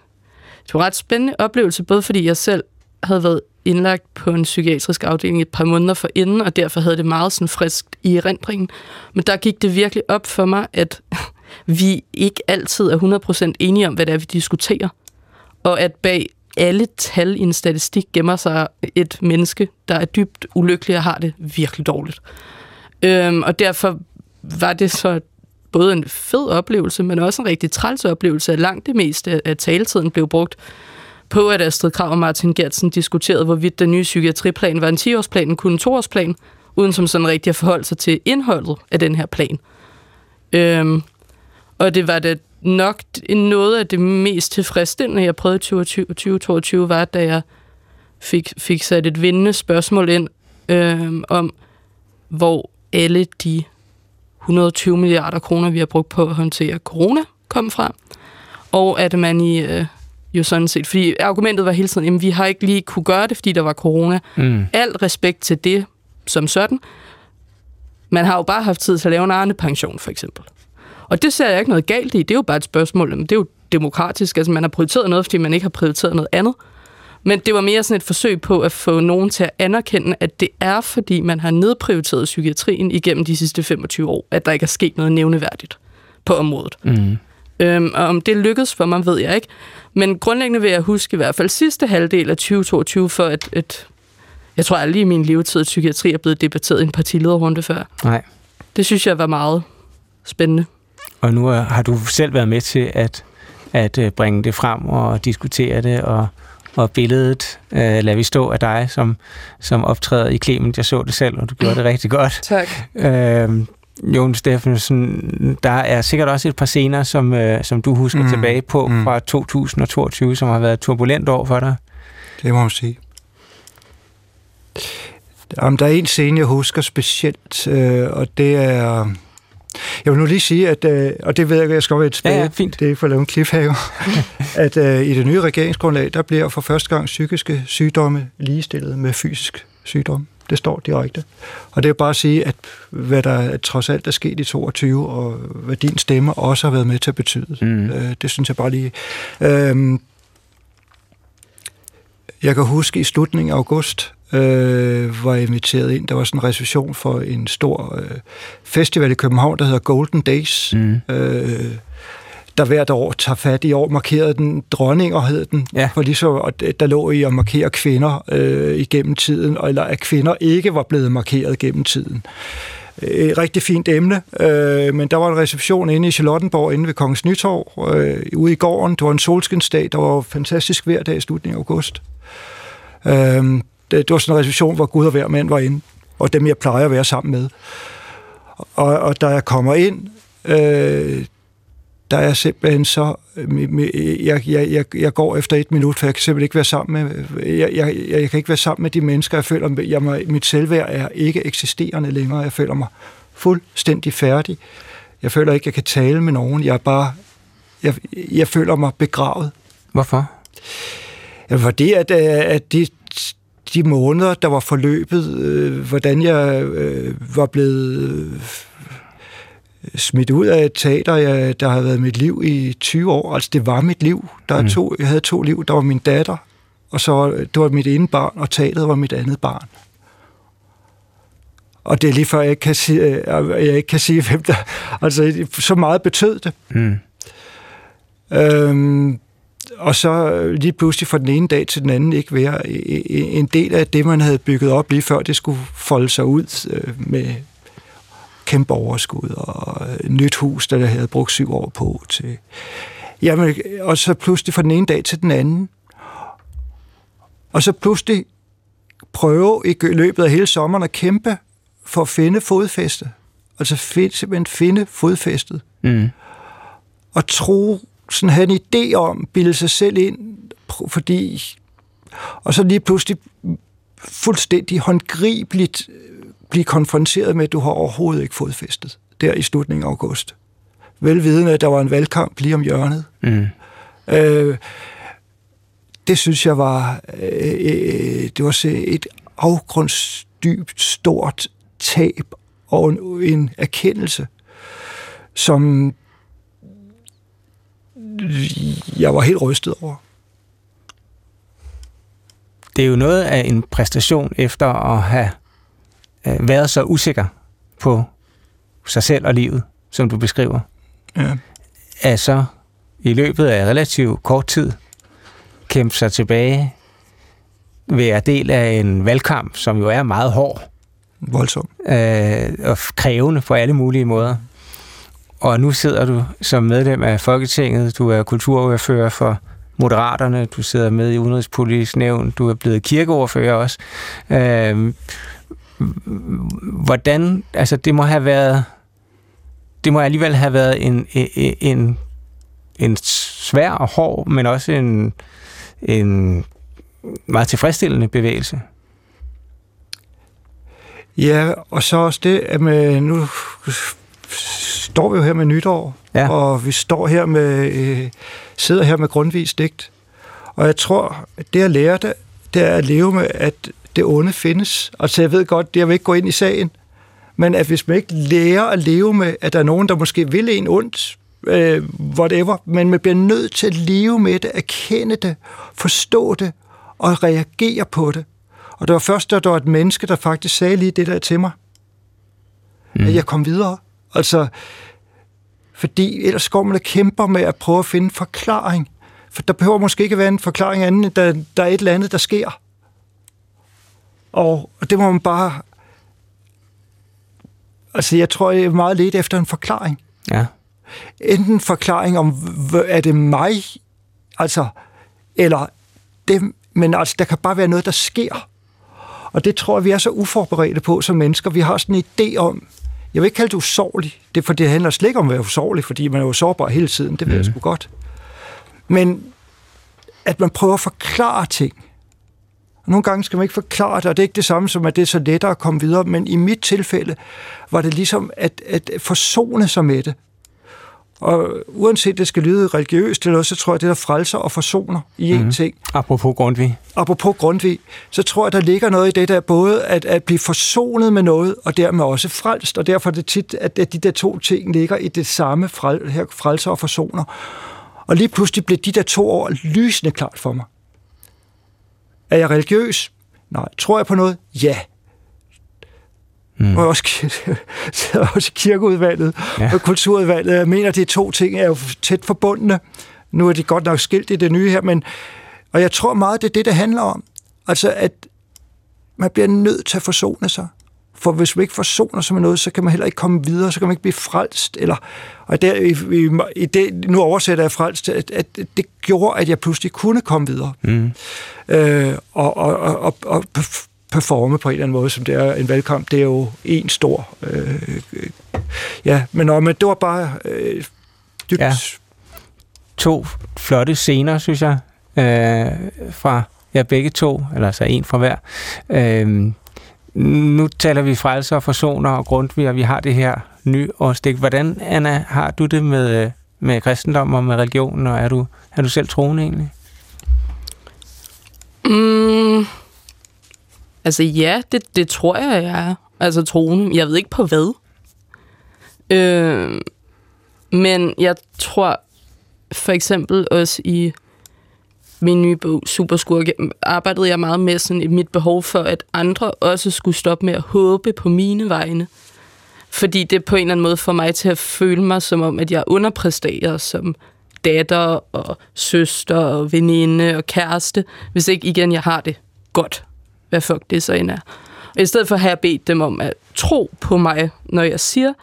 det var ret spændende oplevelse, både fordi jeg selv havde været indlagt på en psykiatrisk afdeling et par måneder for inden, og derfor havde det meget sådan friskt i erindringen. Men der gik det virkelig op for mig, at vi ikke altid er 100% enige om, hvad det er, vi diskuterer. Og at bag alle tal i en statistik gemmer sig et menneske, der er dybt ulykkelig og har det virkelig dårligt. Øhm, og derfor var det så både en fed oplevelse, men også en rigtig træls oplevelse, at langt det meste af taletiden blev brugt på, at Astrid Krav og Martin Gertsen diskuterede, hvorvidt den nye psykiatriplan var en 10-årsplan, en kun en 2-årsplan, uden som sådan rigtig at forholde sig til indholdet af den her plan. Øhm, og det var det nok noget af det mest tilfredsstillende, jeg prøvede i 2022, var, da jeg fik, fik sat et vindende spørgsmål ind øhm, om, hvor alle de 120 milliarder kroner, vi har brugt på at håndtere corona, kom fra. Og at man i øh, jo sådan set, fordi argumentet var hele tiden, at vi har ikke lige kunne gøre det, fordi der var corona. Mm. Al respekt til det som sådan. Man har jo bare haft tid til at lave en arne pension, for eksempel. Og det ser jeg ikke noget galt i. Det er jo bare et spørgsmål. Det er jo demokratisk. Altså, man har prioriteret noget, fordi man ikke har prioriteret noget andet. Men det var mere sådan et forsøg på at få nogen til at anerkende, at det er, fordi man har nedprioriteret psykiatrien igennem de sidste 25 år, at der ikke er sket noget nævneværdigt på området. Mm. Øhm, og om det lykkedes for mig, ved jeg ikke. Men grundlæggende vil jeg huske i hvert fald sidste halvdel af 2022 for et, et jeg tror aldrig i min levetid, at psykiatri er blevet debatteret i en partilederrunde før. Nej. Det synes jeg var meget spændende. Og nu har du selv været med til at, at øh, bringe det frem og diskutere det, og, og billedet uh, lader vi stå af dig, som, som optræder i Clement. Jeg så det selv, og du gjorde det rigtig godt. Tak. Uh, Jon Steffensen, der er sikkert også et par scener, som, uh, som du husker mm. tilbage på mm. fra 2022, som har været et turbulent år for dig. Det må man sige. Om der er en scene, jeg husker specielt, øh, og det er jeg vil nu lige sige, at, øh, og det ved jeg, jeg skal være tilbage, ja, ja, fint. det er for at lave en cliffhanger, at uh, i det nye regeringsgrundlag, der bliver for første gang psykiske sygdomme ligestillet med fysisk sygdom. Det står direkte. Og det er bare at sige, at hvad der trods alt er sket i 22, og hvad din stemme også har været med til at betyde. Mm. Uh, det synes jeg bare lige... Uh, jeg kan huske i slutningen af august, øh, var inviteret ind. Der var sådan en reservation for en stor øh, festival i København, der hedder Golden Days. Mm. Øh, der hvert år tager fat i år, markerede den dronninger, hed den, ja. for ligesom, at der lå i at markere kvinder øh, igennem tiden, eller at kvinder ikke var blevet markeret gennem tiden. Et rigtig fint emne, øh, men der var en reception inde i Charlottenborg, inde ved Kongens Nytorv, øh, ude i gården. Det var en solskinsdag, der var fantastisk hver dag i slutningen af august. Øh, det, det var sådan en reception, hvor Gud og hver mand var inde, og dem jeg plejer at være sammen med. Og, og da jeg kommer ind, øh, der er simpelthen så... Jeg, jeg, jeg, jeg går efter et minut, for jeg kan simpelthen ikke være sammen med... Jeg, jeg, jeg kan ikke være sammen med de mennesker, jeg føler... Jeg, mit selvværd er ikke eksisterende længere. Jeg føler mig fuldstændig færdig. Jeg føler ikke, jeg kan tale med nogen. Jeg er bare... Jeg, jeg føler mig begravet. Hvorfor? Ja, fordi at, øh, at de, de måneder, der var forløbet, øh, hvordan jeg øh, var blevet øh, smidt ud af et teater, jeg, der har været mit liv i 20 år. Altså, det var mit liv. Der er mm. to, jeg havde to liv. Der var min datter, og så det var mit ene barn, og teateret var mit andet barn. Og det er lige før, jeg ikke kan sige, øh, jeg ikke kan sige hvem der... Altså, så meget betød det. Mm. Øhm, og så lige pludselig fra den ene dag til den anden ikke være en del af det, man havde bygget op lige før det skulle folde sig ud øh, med kæmpe overskud og nyt hus, der jeg havde brugt syv år på til. Jamen, og så pludselig fra den ene dag til den anden. Og så pludselig prøve i løbet af hele sommeren at kæmpe for at finde fodfæste. Altså find, simpelthen finde fodfæstet. Mm. Og tro sådan have en idé om, bilde sig selv ind, fordi... Og så lige pludselig fuldstændig håndgribeligt øh, blive konfronteret med, at du har overhovedet ikke fået festet der i slutningen af august. Velvidende, at der var en valgkamp lige om hjørnet. Mm. Øh, det synes jeg var, øh, øh det var et afgrundsdybt stort tab og en, en erkendelse, som jeg var helt rystet over. Det er jo noget af en præstation efter at have øh, været så usikker på sig selv og livet, som du beskriver. Ja. Altså i løbet af relativt kort tid kæmpe sig tilbage, være del af en valgkamp, som jo er meget hård. Voldsom. Øh, og krævende på alle mulige måder. Og nu sidder du som medlem af Folketinget, du er kulturordfører for Moderaterne, du sidder med i Udenrigspolitisk Nævn, du er blevet kirkeordfører også. Øh, hvordan, altså det må have været, det må alligevel have været en, en, en, en svær og hård, men også en, en meget tilfredsstillende bevægelse. Ja, og så også det, at med, nu står vi jo her med nytår, ja. og vi står her med, øh, sidder her med grundvis digt. Og jeg tror, at det jeg lærte, det er at leve med, at det onde findes. Altså jeg ved godt, jeg vil ikke gå ind i sagen, men at hvis man ikke lærer at leve med, at der er nogen, der måske vil en ondt, øh, whatever, men man bliver nødt til at leve med det, erkende det, forstå det og reagere på det. Og det var først, da der var et menneske, der faktisk sagde lige det der til mig, mm. at jeg kom videre. Altså, fordi ellers går man og kæmper med at prøve at finde en forklaring. For der behøver måske ikke være en forklaring anden, end der, der er et eller andet, der sker. Og, det må man bare... Altså, jeg tror, jeg er meget lidt efter en forklaring. Ja. Enten en forklaring om, er det mig, altså, eller det, men altså, der kan bare være noget, der sker. Og det tror jeg, vi er så uforberedte på som mennesker. Vi har sådan en idé om, jeg vil ikke kalde det usårlig, det, for det handler slet ikke om at være usårlig, fordi man er jo sårbar hele tiden, det ved mm. jeg mhm. sgu godt. Men at man prøver at forklare ting. Og nogle gange skal man ikke forklare det, og det er ikke det samme som, at det er så lettere at komme videre, men i mit tilfælde var det ligesom at, at forsone sig med det. Og uanset det skal lyde religiøst eller så tror jeg, det der frelser og forsoner i mm-hmm. ting. Apropos Grundtvig. Apropos Grundtvig, så tror jeg, der ligger noget i det der, både at, at blive forsonet med noget, og dermed også frelst. Og derfor er det tit, at, at de der to ting ligger i det samme frel, her, frelser og forsoner. Og lige pludselig blev de der to år lysende klart for mig. Er jeg religiøs? Nej. Tror jeg på noget? Ja. Mm. Og også, også kirkeudvalget ja. og kulturudvalget. Jeg mener, de to ting er jo tæt forbundne. Nu er de godt nok skilt i det nye her, men og jeg tror meget, det er det, det handler om. Altså, at man bliver nødt til at forsone sig. For hvis man ikke forsoner sig med noget, så kan man heller ikke komme videre, så kan man ikke blive frelst. Eller, og der, i, i, i det, nu oversætter jeg frelst, at, at det gjorde, at jeg pludselig kunne komme videre. Mm. Øh, og, og, og, og performe på en eller anden måde, som det er en valgkamp. Det er jo en stor... Øh, øh, ja, men, og, men det var bare øh, dybt... Ja. To flotte scener, synes jeg, øh, fra ja, begge to, eller altså en fra hver. Øh, nu taler vi frelser og forsoner og grundtvig, og vi har det her nyårstik. Hvordan, Anna, har du det med, øh, med kristendom og med religion, og er du, er du selv troende egentlig? Mm, Altså ja, det, det tror jeg, jeg er. Altså troende. Jeg ved ikke på hvad. Øh, men jeg tror for eksempel også i min nye bog, Superskurke, arbejdede jeg meget med sådan mit behov for, at andre også skulle stoppe med at håbe på mine vegne. Fordi det på en eller anden måde får mig til at føle mig som om, at jeg underpræsterer som datter og søster og veninde og kæreste, hvis ikke igen jeg har det godt hvad fuck det så end er. Og i stedet for har jeg bedt dem om at tro på mig, når jeg siger,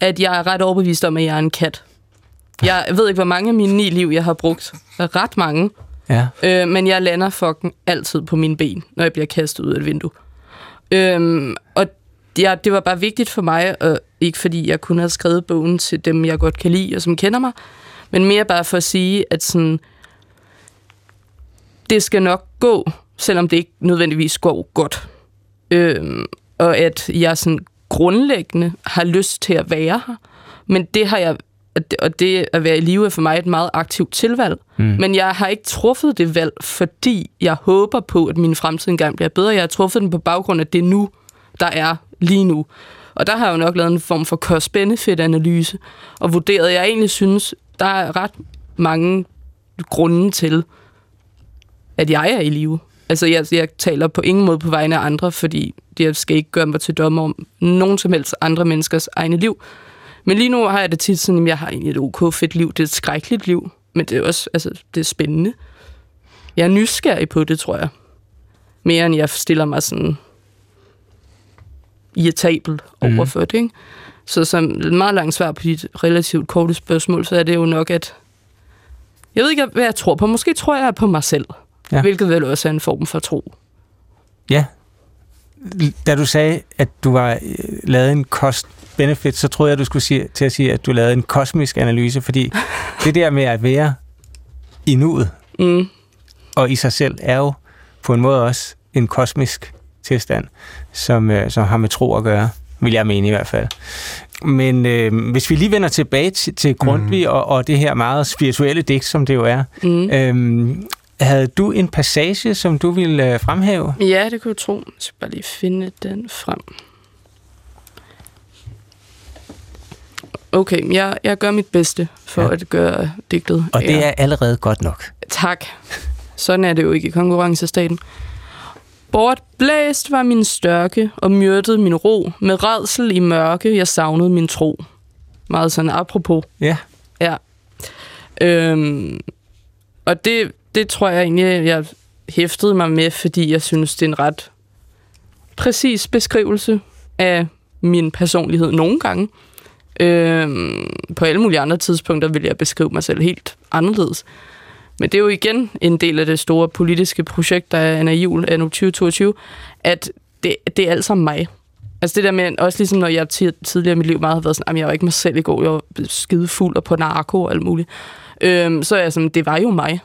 at jeg er ret overbevist om, at jeg er en kat. Jeg ved ikke, hvor mange af mine ni liv, jeg har brugt. Ret mange. Ja. Øh, men jeg lander fucking altid på mine ben, når jeg bliver kastet ud af et vindue. Øhm, og ja, det var bare vigtigt for mig, og ikke fordi jeg kunne have skrevet bogen til dem, jeg godt kan lide og som kender mig, men mere bare for at sige, at sådan, det skal nok gå selvom det ikke nødvendigvis går godt. Øhm, og at jeg sådan grundlæggende har lyst til at være her. Men det har jeg og det at være i live er for mig et meget aktivt tilvalg. Mm. Men jeg har ikke truffet det valg, fordi jeg håber på, at min fremtid engang bliver bedre. Jeg har truffet den på baggrund af det nu, der er lige nu. Og der har jeg jo nok lavet en form for cost-benefit-analyse, og vurderet, at jeg egentlig synes, der er ret mange grunde til, at jeg er i live. Altså, jeg, jeg taler på ingen måde på vegne af andre, fordi jeg skal ikke gøre mig til dommer om nogen som helst andre menneskers egne liv. Men lige nu har jeg det tit sådan, at jeg har egentlig et ok fedt liv. Det er et skrækkeligt liv, men det er også altså, det er spændende. Jeg er nysgerrig på det, tror jeg. Mere end jeg stiller mig sådan irritabel over mm. for det, ikke? Så som et meget langt svar på dit relativt korte spørgsmål, så er det jo nok, at jeg ved ikke, hvad jeg tror på. Måske tror jeg på mig selv. Ja. Hvilket vel også er en form for tro. Ja. Da du sagde, at du var øh, lavet en cost-benefit, så troede jeg, du skulle sige, til at sige, at du lavede en kosmisk analyse, fordi det der med at være i nuet mm. og i sig selv er jo på en måde også en kosmisk tilstand, som, øh, som har med tro at gøre, vil jeg mene i hvert fald. Men øh, hvis vi lige vender tilbage til, til Grundtvig mm. og, og det her meget spirituelle digt, som det jo er, mm. øh, havde du en passage, som du ville øh, fremhæve? Ja, det kunne jeg tro. Jeg skal bare lige finde den frem. Okay, jeg, jeg gør mit bedste for ja. at gøre digtet. Og det er allerede godt nok. Tak. Sådan er det jo ikke i konkurrencestaten. Bortblæst var min størke, og myrdede min ro. Med redsel i mørke, jeg savnede min tro. Meget sådan apropos. Ja. Ja. Øhm, og det, det tror jeg egentlig, jeg hæftede mig med, fordi jeg synes, det er en ret præcis beskrivelse af min personlighed nogle gange. Øhm, på alle mulige andre tidspunkter vil jeg beskrive mig selv helt anderledes. Men det er jo igen en del af det store politiske projekt, der er Anna Jul anno 2022, at det, det er alt sammen mig. Altså det der med, også ligesom når jeg tidligere i mit liv meget har været sådan, at jeg var ikke mig selv i går, jeg var skide fuld og på narko og alt muligt. Øhm, så er jeg sådan, det var jo mig.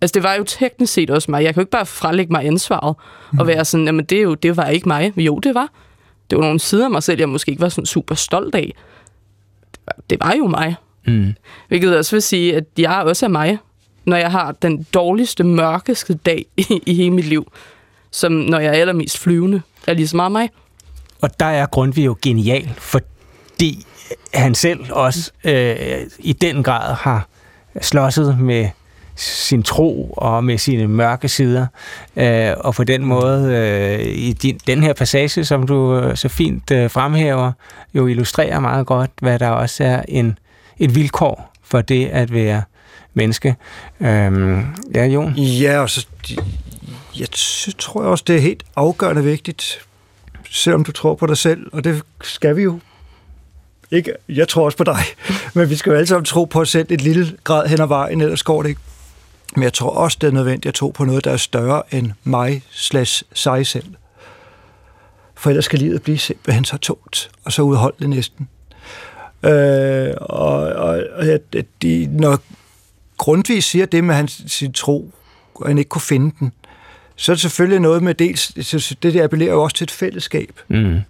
Altså det var jo teknisk set også mig. Jeg kan jo ikke bare frelægge mig ansvaret mm. og være sådan, jamen det, er jo, det var ikke mig. Jo, det var. Det var nogle sider af mig selv, jeg måske ikke var sådan super stolt af. Det var, jo mig. Mm. Hvilket også vil sige, at jeg også er mig når jeg har den dårligste, mørkeste dag i, i hele mit liv, som når jeg er allermest flyvende, er lige så meget mig. Og der er Grundtvig jo genial, fordi han selv også øh, i den grad har slåsset med sin tro og med sine mørke sider. Øh, og på den måde, øh, i din, den her passage, som du øh, så fint øh, fremhæver, jo illustrerer meget godt, hvad der også er en, et vilkår for det at være menneske. Øhm, ja, Jon? Ja, og så jeg tror også, det er helt afgørende vigtigt, selvom du tror på dig selv, og det skal vi jo. Ikke, jeg tror også på dig, men vi skal jo alle sammen tro på os selv et lille grad hen ad vejen, ellers går det ikke. Men jeg tror også, det er nødvendigt at tro på noget, der er større end mig slash sig selv. For ellers skal livet blive simpelthen så tungt, og så udholdeligt næsten. Øh, og, og, og de, når Grundtvig siger det med hans, sin tro, og han ikke kunne finde den, så er det selvfølgelig noget med dels, det der appellerer jo også til et fællesskab. Mm.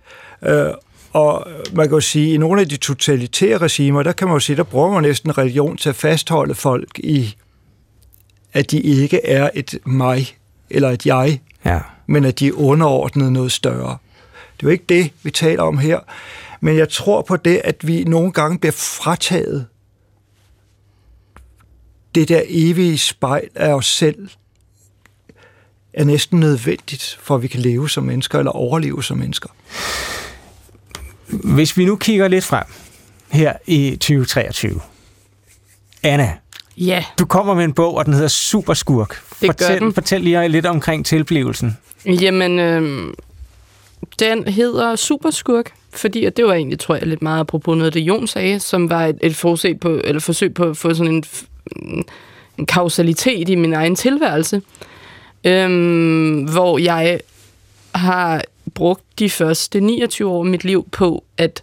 Øh, og man kan jo sige, at i nogle af de totalitære regimer, der kan man jo sige, der bruger man næsten religion til at fastholde folk i, at de ikke er et mig eller et jeg, ja. men at de er underordnet noget større. Det er jo ikke det, vi taler om her. Men jeg tror på det, at vi nogle gange bliver frataget det der evige spejl af os selv er næsten nødvendigt, for at vi kan leve som mennesker, eller overleve som mennesker. Hvis vi nu kigger lidt frem her i 2023. Anna, ja. du kommer med en bog, og den hedder Superskurk. Det fortæl, den. fortæl lige lidt omkring tilblivelsen. Jamen, øh, den hedder Superskurk, fordi og det var egentlig, tror jeg, lidt meget apropos noget, det Jon sagde, som var et, et forsøg på, eller forsøg på at få sådan en en kausalitet i min egen tilværelse, øhm, hvor jeg har brugt de første 29 år af mit liv på at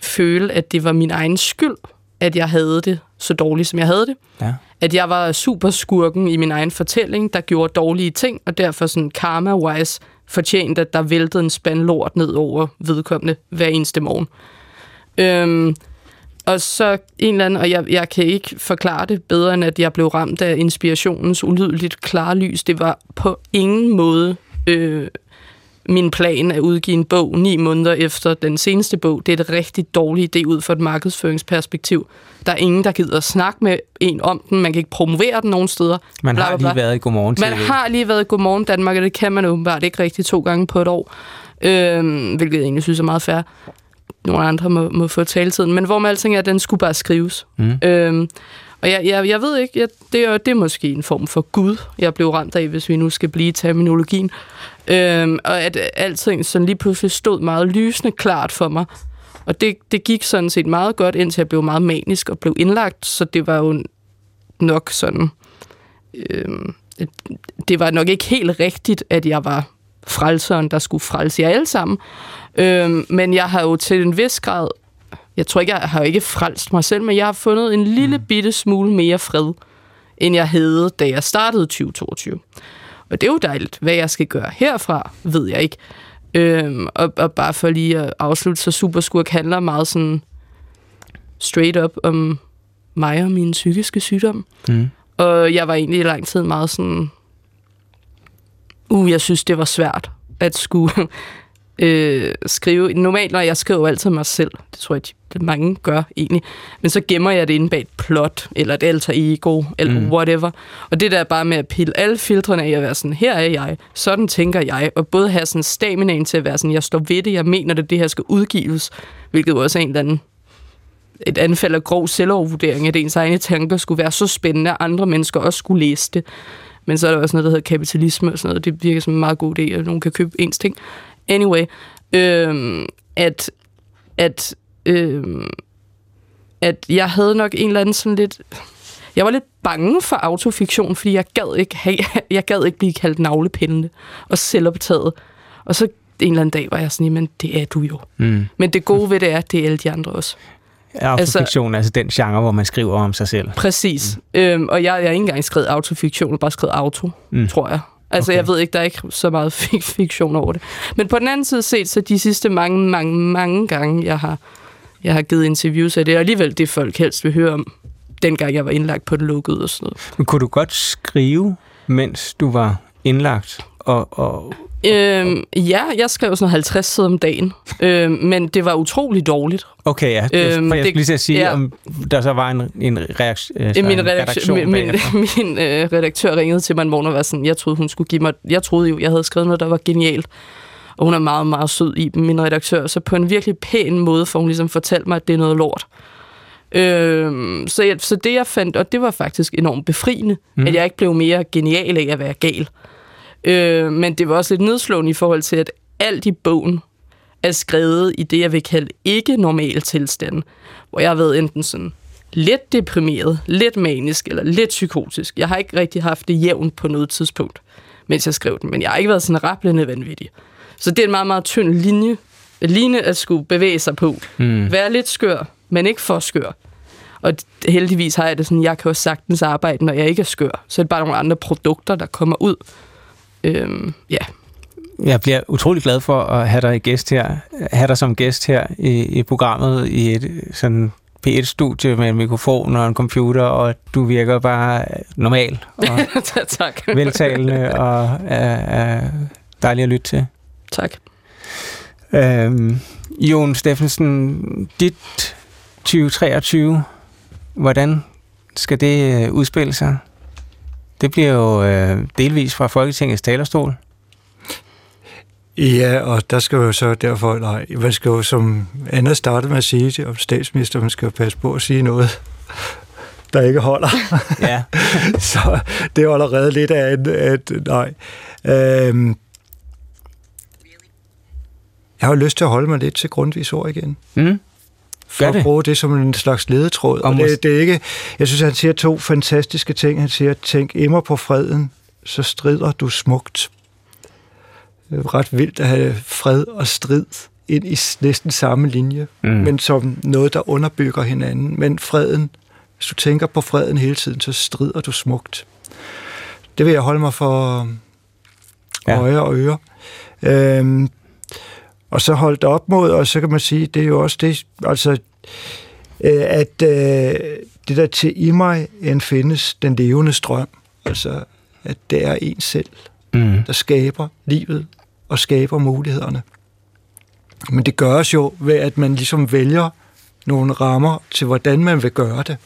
føle, at det var min egen skyld, at jeg havde det så dårligt, som jeg havde det. Ja. at jeg var superskurken i min egen fortælling, der gjorde dårlige ting, og derfor sådan karma-wise fortjent, at der væltede en spand lort ned over vedkommende hver eneste morgen. Øhm, og så en eller anden, og jeg, jeg kan ikke forklare det bedre, end at jeg blev ramt af inspirationens ulydeligt klare lys. Det var på ingen måde øh, min plan at udgive en bog ni måneder efter den seneste bog. Det er et rigtig dårligt idé ud fra et markedsføringsperspektiv. Der er ingen, der gider snakke med en om den. Man kan ikke promovere den nogen steder. Man bla, har bla, lige været i Godmorgen Man har lige været i Godmorgen Danmark, og det kan man åbenbart ikke rigtig to gange på et år. Øhm, hvilket jeg egentlig synes er meget fair. Nogle andre må, må få taletiden. Men hvor med alting er, at den skulle bare skrives. Mm. Øhm, og jeg, jeg, jeg ved ikke, jeg, det, er, det er måske en form for Gud, jeg blev ramt af, hvis vi nu skal blive terminologien. Øhm, og at alting sådan lige pludselig stod meget lysende klart for mig. Og det, det gik sådan set meget godt, indtil jeg blev meget manisk og blev indlagt, så det var jo nok sådan... Øhm, det var nok ikke helt rigtigt, at jeg var frelseren, der skulle frelse jer alle sammen. Øhm, men jeg har jo til en vis grad jeg tror ikke, jeg har ikke frelst mig selv, men jeg har fundet en lille mm. bitte smule mere fred, end jeg havde, da jeg startede 2022. Og det er jo dejligt. Hvad jeg skal gøre herfra, ved jeg ikke. Øhm, og, og bare for lige at afslutte, så Superskurk handler meget sådan straight up om mig og min psykiske sygdom. Mm. Og jeg var egentlig i lang tid meget sådan... Uh, jeg synes, det var svært at skulle øh, skrive. Normalt, når jeg skriver altid mig selv, det tror jeg, det mange gør egentlig, men så gemmer jeg det inde bag et plot, eller et alter ego, eller mm. whatever. Og det der bare med at pille alle filtrene af at være sådan, her er jeg, sådan tænker jeg, og både have sådan staminaen til at være sådan, jeg står ved det, jeg mener det, det her skal udgives, hvilket også er en eller anden et anfald af grov selvovervurdering, at ens egne tanker skulle være så spændende, at andre mennesker også skulle læse det. Men så er der også noget, der hedder kapitalisme og sådan noget. Det virker som en meget god idé, at nogen kan købe ens ting. Anyway, øhm, at, at, øhm, at jeg havde nok en eller anden sådan lidt... Jeg var lidt bange for autofiktion, fordi jeg gad ikke, have, jeg gad ikke blive kaldt navlepindende og selvoptaget. Og så en eller anden dag var jeg sådan, men det er du jo. Mm. Men det gode ved det er, at det er alle de andre også. Autofiktion altså, altså den genre, hvor man skriver om sig selv. Præcis. Mm. Øhm, og jeg, jeg har ikke engang skrevet autofiktion, jeg har bare skrevet auto, mm. tror jeg. Altså, okay. jeg ved ikke, der er ikke så meget fiktion over det. Men på den anden side set, så de sidste mange, mange, mange gange, jeg har, jeg har givet interviews af det, er alligevel det, folk helst vil høre om, dengang jeg var indlagt på det lukkede og sådan noget. Men kunne du godt skrive, mens du var indlagt? Og, og Øhm, ja, jeg skrev sådan 50 sider om dagen, øhm, men det var utrolig dårligt. Okay, ja. Øhm, jeg skulle lige til at sige, ja. om der så var en, en, reaktion, øh, min, en redaktion min, min, min øh, redaktør ringede til mig en morgen og var sådan, jeg troede, hun skulle give mig... Jeg troede jo, jeg havde skrevet noget, der var genialt. Og hun er meget, meget sød i min redaktør. Så på en virkelig pæn måde får hun ligesom fortalt mig, at det er noget lort. Øhm, så, jeg, så det jeg fandt, og det var faktisk enormt befriende, mm. at jeg ikke blev mere genial af at være gal. Øh, men det var også lidt nedslående i forhold til, at alt i bogen er skrevet i det, jeg vil kalde ikke normal tilstand. Hvor jeg har været enten sådan lidt deprimeret, lidt manisk eller lidt psykotisk. Jeg har ikke rigtig haft det jævnt på noget tidspunkt, mens jeg skrev den. Men jeg har ikke været sådan rablende vanvittig. Så det er en meget, meget tynd linje, linje at skulle bevæge sig på. Mm. Være lidt skør, men ikke for skør. Og heldigvis har jeg det sådan, jeg kan også sagtens arbejde, når jeg ikke er skør. Så er det bare nogle andre produkter, der kommer ud, Øhm, ja. Jeg bliver utrolig glad for at have dig, gæst her, have dig som gæst her i, i programmet i et sådan P1-studie med en mikrofon og en computer, og du virker bare normal og tak. veltalende og er, er dejlig at lytte til. Tak. Øhm, Jon Steffensen, dit 2023, hvordan skal det øh, udspille sig? Det bliver jo øh, delvis fra Folketingets talerstol. Ja, og der skal jo så derfor, nej, man skal jo som Anna startede med at sige til om statsminister, man skal jo passe på at sige noget, der ikke holder. Ja. så det er allerede lidt af en, at, nej. Øhm, jeg har lyst til at holde mig lidt til grundvis ord igen. Mm for at bruge det som en slags ledetråd. Og det, det er ikke, jeg synes, han siger to fantastiske ting. Han siger, tænk immer på freden, så strider du smukt. Det er ret vildt at have fred og strid ind i næsten samme linje, mm. men som noget, der underbygger hinanden. Men freden hvis du tænker på freden hele tiden, så strider du smukt. Det vil jeg holde mig for ja. øje og øre. Øhm, og så holdt op mod, og så kan man sige, det er jo også det, altså, øh, at øh, det der til i mig en findes den levende strøm, altså at det er en selv, mm. der skaber livet og skaber mulighederne. Men det gøres jo ved, at man ligesom vælger nogle rammer til, hvordan man vil gøre det.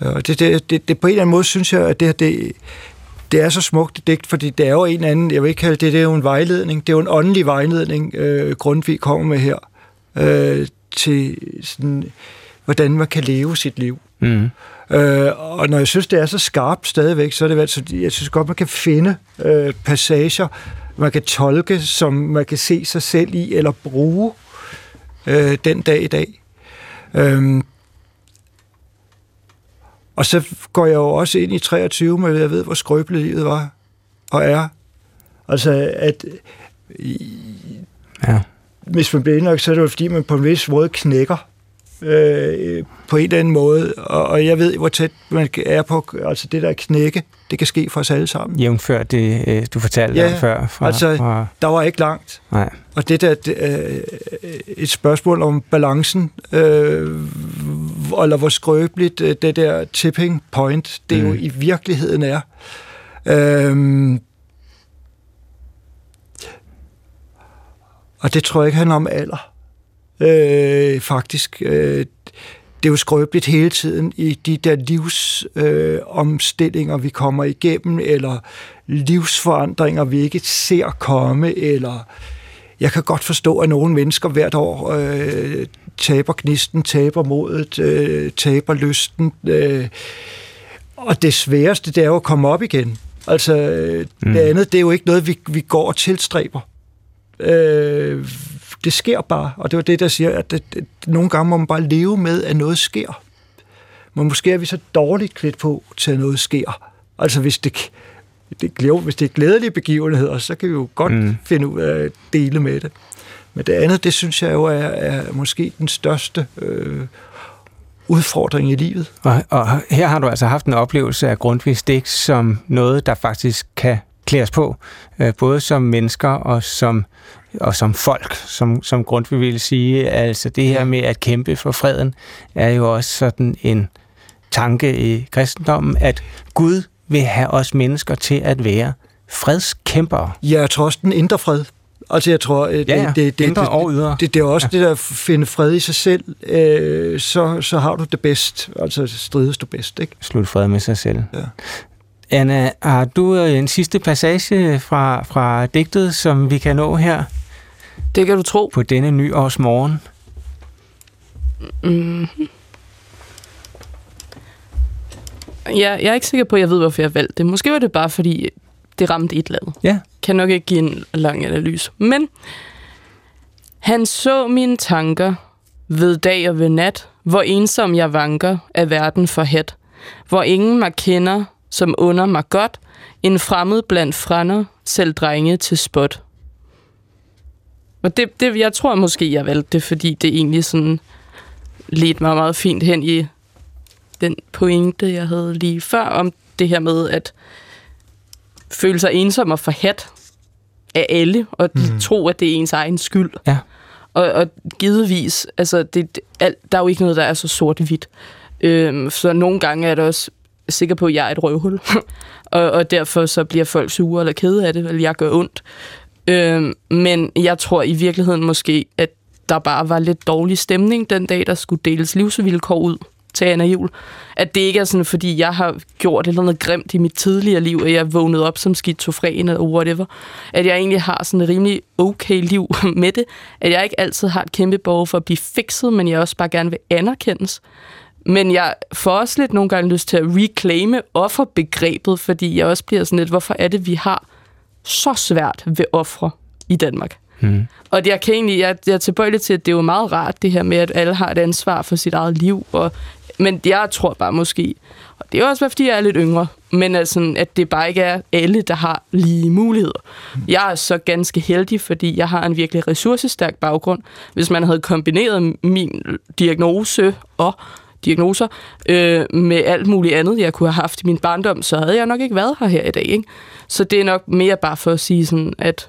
Og det, det, det, det på en eller anden måde synes jeg, at det, det, det er så smukt et digt, fordi det er jo en anden, jeg vil ikke kalde det, det er jo en vejledning, det er jo en åndelig vejledning, øh, Grundtvig kommer med her, øh, til sådan, hvordan man kan leve sit liv. Mm. Øh, og når jeg synes, det er så skarpt stadigvæk, så er det altså, jeg synes godt, man kan finde øh, passager, man kan tolke, som man kan se sig selv i, eller bruge øh, den dag i dag. Øh, og så går jeg jo også ind i 23 med, at jeg ved, hvor skrøbeligt livet var og er. Altså, at ja. hvis man bliver indlagt, så er det jo fordi, man på en vis måde knækker øh, på en eller anden måde, og, og jeg ved, hvor tæt man er på, altså det der knække, det kan ske for os alle sammen. Jævnfør det, øh, du fortalte ja, før. Fra, altså, fra... der var ikke langt. Nej. Og det der, det, øh, et spørgsmål om balancen, øh, eller hvor skrøbeligt øh, det der tipping point, det mm. jo i virkeligheden er. Øh, og det tror jeg ikke handler om alder øh, faktisk. Øh, det er jo skrøbeligt hele tiden i de der livsomstillinger, øh, vi kommer igennem, eller livsforandringer, vi ikke ser komme, eller jeg kan godt forstå, at nogle mennesker hvert år øh, taber gnisten, taber modet, øh, taber lysten. Øh, og det sværeste, det er jo at komme op igen. Altså, mm. det andet, det er jo ikke noget, vi, vi går og tilstræber. Øh, det sker bare, og det var det, der siger, at det, det, nogle gange må man bare leve med, at noget sker. Men måske er vi så dårligt klædt på til, at noget sker. Altså hvis det, det, hvis det er glædelige begivenheder, så kan vi jo godt mm. finde ud af at dele med det. Men det andet, det synes jeg jo er, er måske den største øh, udfordring i livet. Og, og her har du altså haft en oplevelse af Grundtvigs digt som noget, der faktisk kan klædes på, øh, både som mennesker og som og som folk, som, som Grundtvig ville sige. Altså det her med at kæmpe for freden, er jo også sådan en tanke i kristendommen, at Gud vil have os mennesker til at være fredskæmpere. Ja, jeg tror også den indre fred. Altså jeg tror, det, ja, ja. det, det, indre og ydre. Det, det, det er også ja. det der at finde fred i sig selv, øh, så, så har du det bedst, altså strides du bedst. Ikke? Slut fred med sig selv. Ja. Anna, har du øh, en sidste passage fra, fra digtet, som vi kan nå her? Det kan du tro. På denne nyårsmorgen. Mm. Ja, jeg er ikke sikker på, at jeg ved, hvorfor jeg valgte det. Måske var det bare, fordi det ramte et eller andet. Ja. Kan nok ikke give en lang analyse. Men han så mine tanker ved dag og ved nat, hvor ensom jeg vanker af verden for hat, hvor ingen mig kender, som under mig godt, en fremmed blandt frænder, selv drenge til spot. Og det, det, jeg tror måske, jeg valgte det, fordi det egentlig sådan ledte mig meget fint hen i den pointe, jeg havde lige før, om det her med at føle sig ensom og forhat af alle, og mm. tro, at det er ens egen skyld. Ja. Og, og givetvis, altså, det, alt, der er jo ikke noget, der er så sort-hvidt. Øhm, så nogle gange er det også sikker på, at jeg er et røvhul. og, og derfor så bliver folk sure eller kede af det, eller jeg gør ondt. Øh, men jeg tror i virkeligheden måske, at der bare var lidt dårlig stemning den dag, der skulle deles livsvilkår ud til Anna Jul. At det ikke er sådan, fordi jeg har gjort et eller andet grimt i mit tidligere liv, at jeg vågnede op som skizofren eller whatever. At jeg egentlig har sådan et rimelig okay liv med det. At jeg ikke altid har et kæmpe behov for at blive fikset, men jeg også bare gerne vil anerkendes. Men jeg får også lidt nogle gange lyst til at reclaime offerbegrebet, fordi jeg også bliver sådan lidt, hvorfor er det, vi har så svært ved ofre i Danmark. Mm. Og jeg, kan egentlig, jeg, jeg er tilbøjelig til, at det er jo meget rart, det her med, at alle har et ansvar for sit eget liv. Og, men jeg tror bare måske, og det er også fordi jeg er lidt yngre, men altså, at det bare ikke er alle, der har lige muligheder. Mm. Jeg er så ganske heldig, fordi jeg har en virkelig ressourcestærk baggrund. Hvis man havde kombineret min diagnose og diagnoser, øh, med alt muligt andet, jeg kunne have haft i min barndom, så havde jeg nok ikke været her her i dag. Ikke? Så det er nok mere bare for at sige sådan, at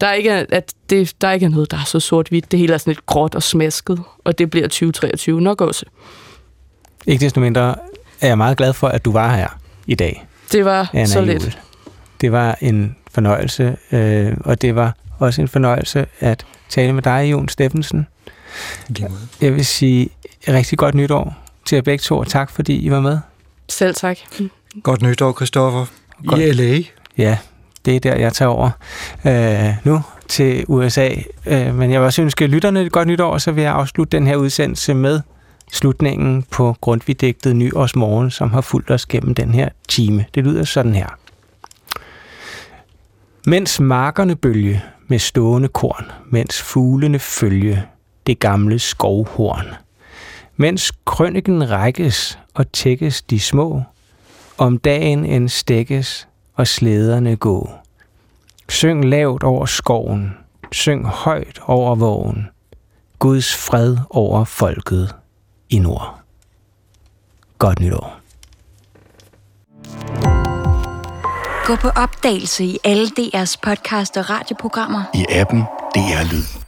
der ikke er, at det, der ikke er noget, der er så sort-hvidt. Det hele er sådan lidt gråt og smasket, og det bliver 2023 nok også. Ikke desto mindre er jeg meget glad for, at du var her i dag. Det var Anna så lidt. Det var en fornøjelse, øh, og det var også en fornøjelse at tale med dig, Jon Steffensen. Jeg vil sige rigtig godt nytår til jer begge to, og tak fordi I var med. Selv tak. Godt nytår, Christoffer. Godt. I L.A. Ja, det er der, jeg tager over øh, nu til USA. Øh, men jeg vil også ønske lytterne et godt nytår, og så vil jeg afslutte den her udsendelse med slutningen på Grundtvig-digtet Nyårsmorgen, som har fulgt os gennem den her time. Det lyder sådan her. Mens markerne bølge med stående korn, mens fuglene følge det gamle skovhorn, mens krønningen rækkes og tækkes de små, om dagen en stækkes og slæderne gå. Syng lavt over skoven, syng højt over vågen, Guds fred over folket i nord. Godt nytår. Gå på opdagelse i alle DR's podcast og radioprogrammer. I appen DR Lyd.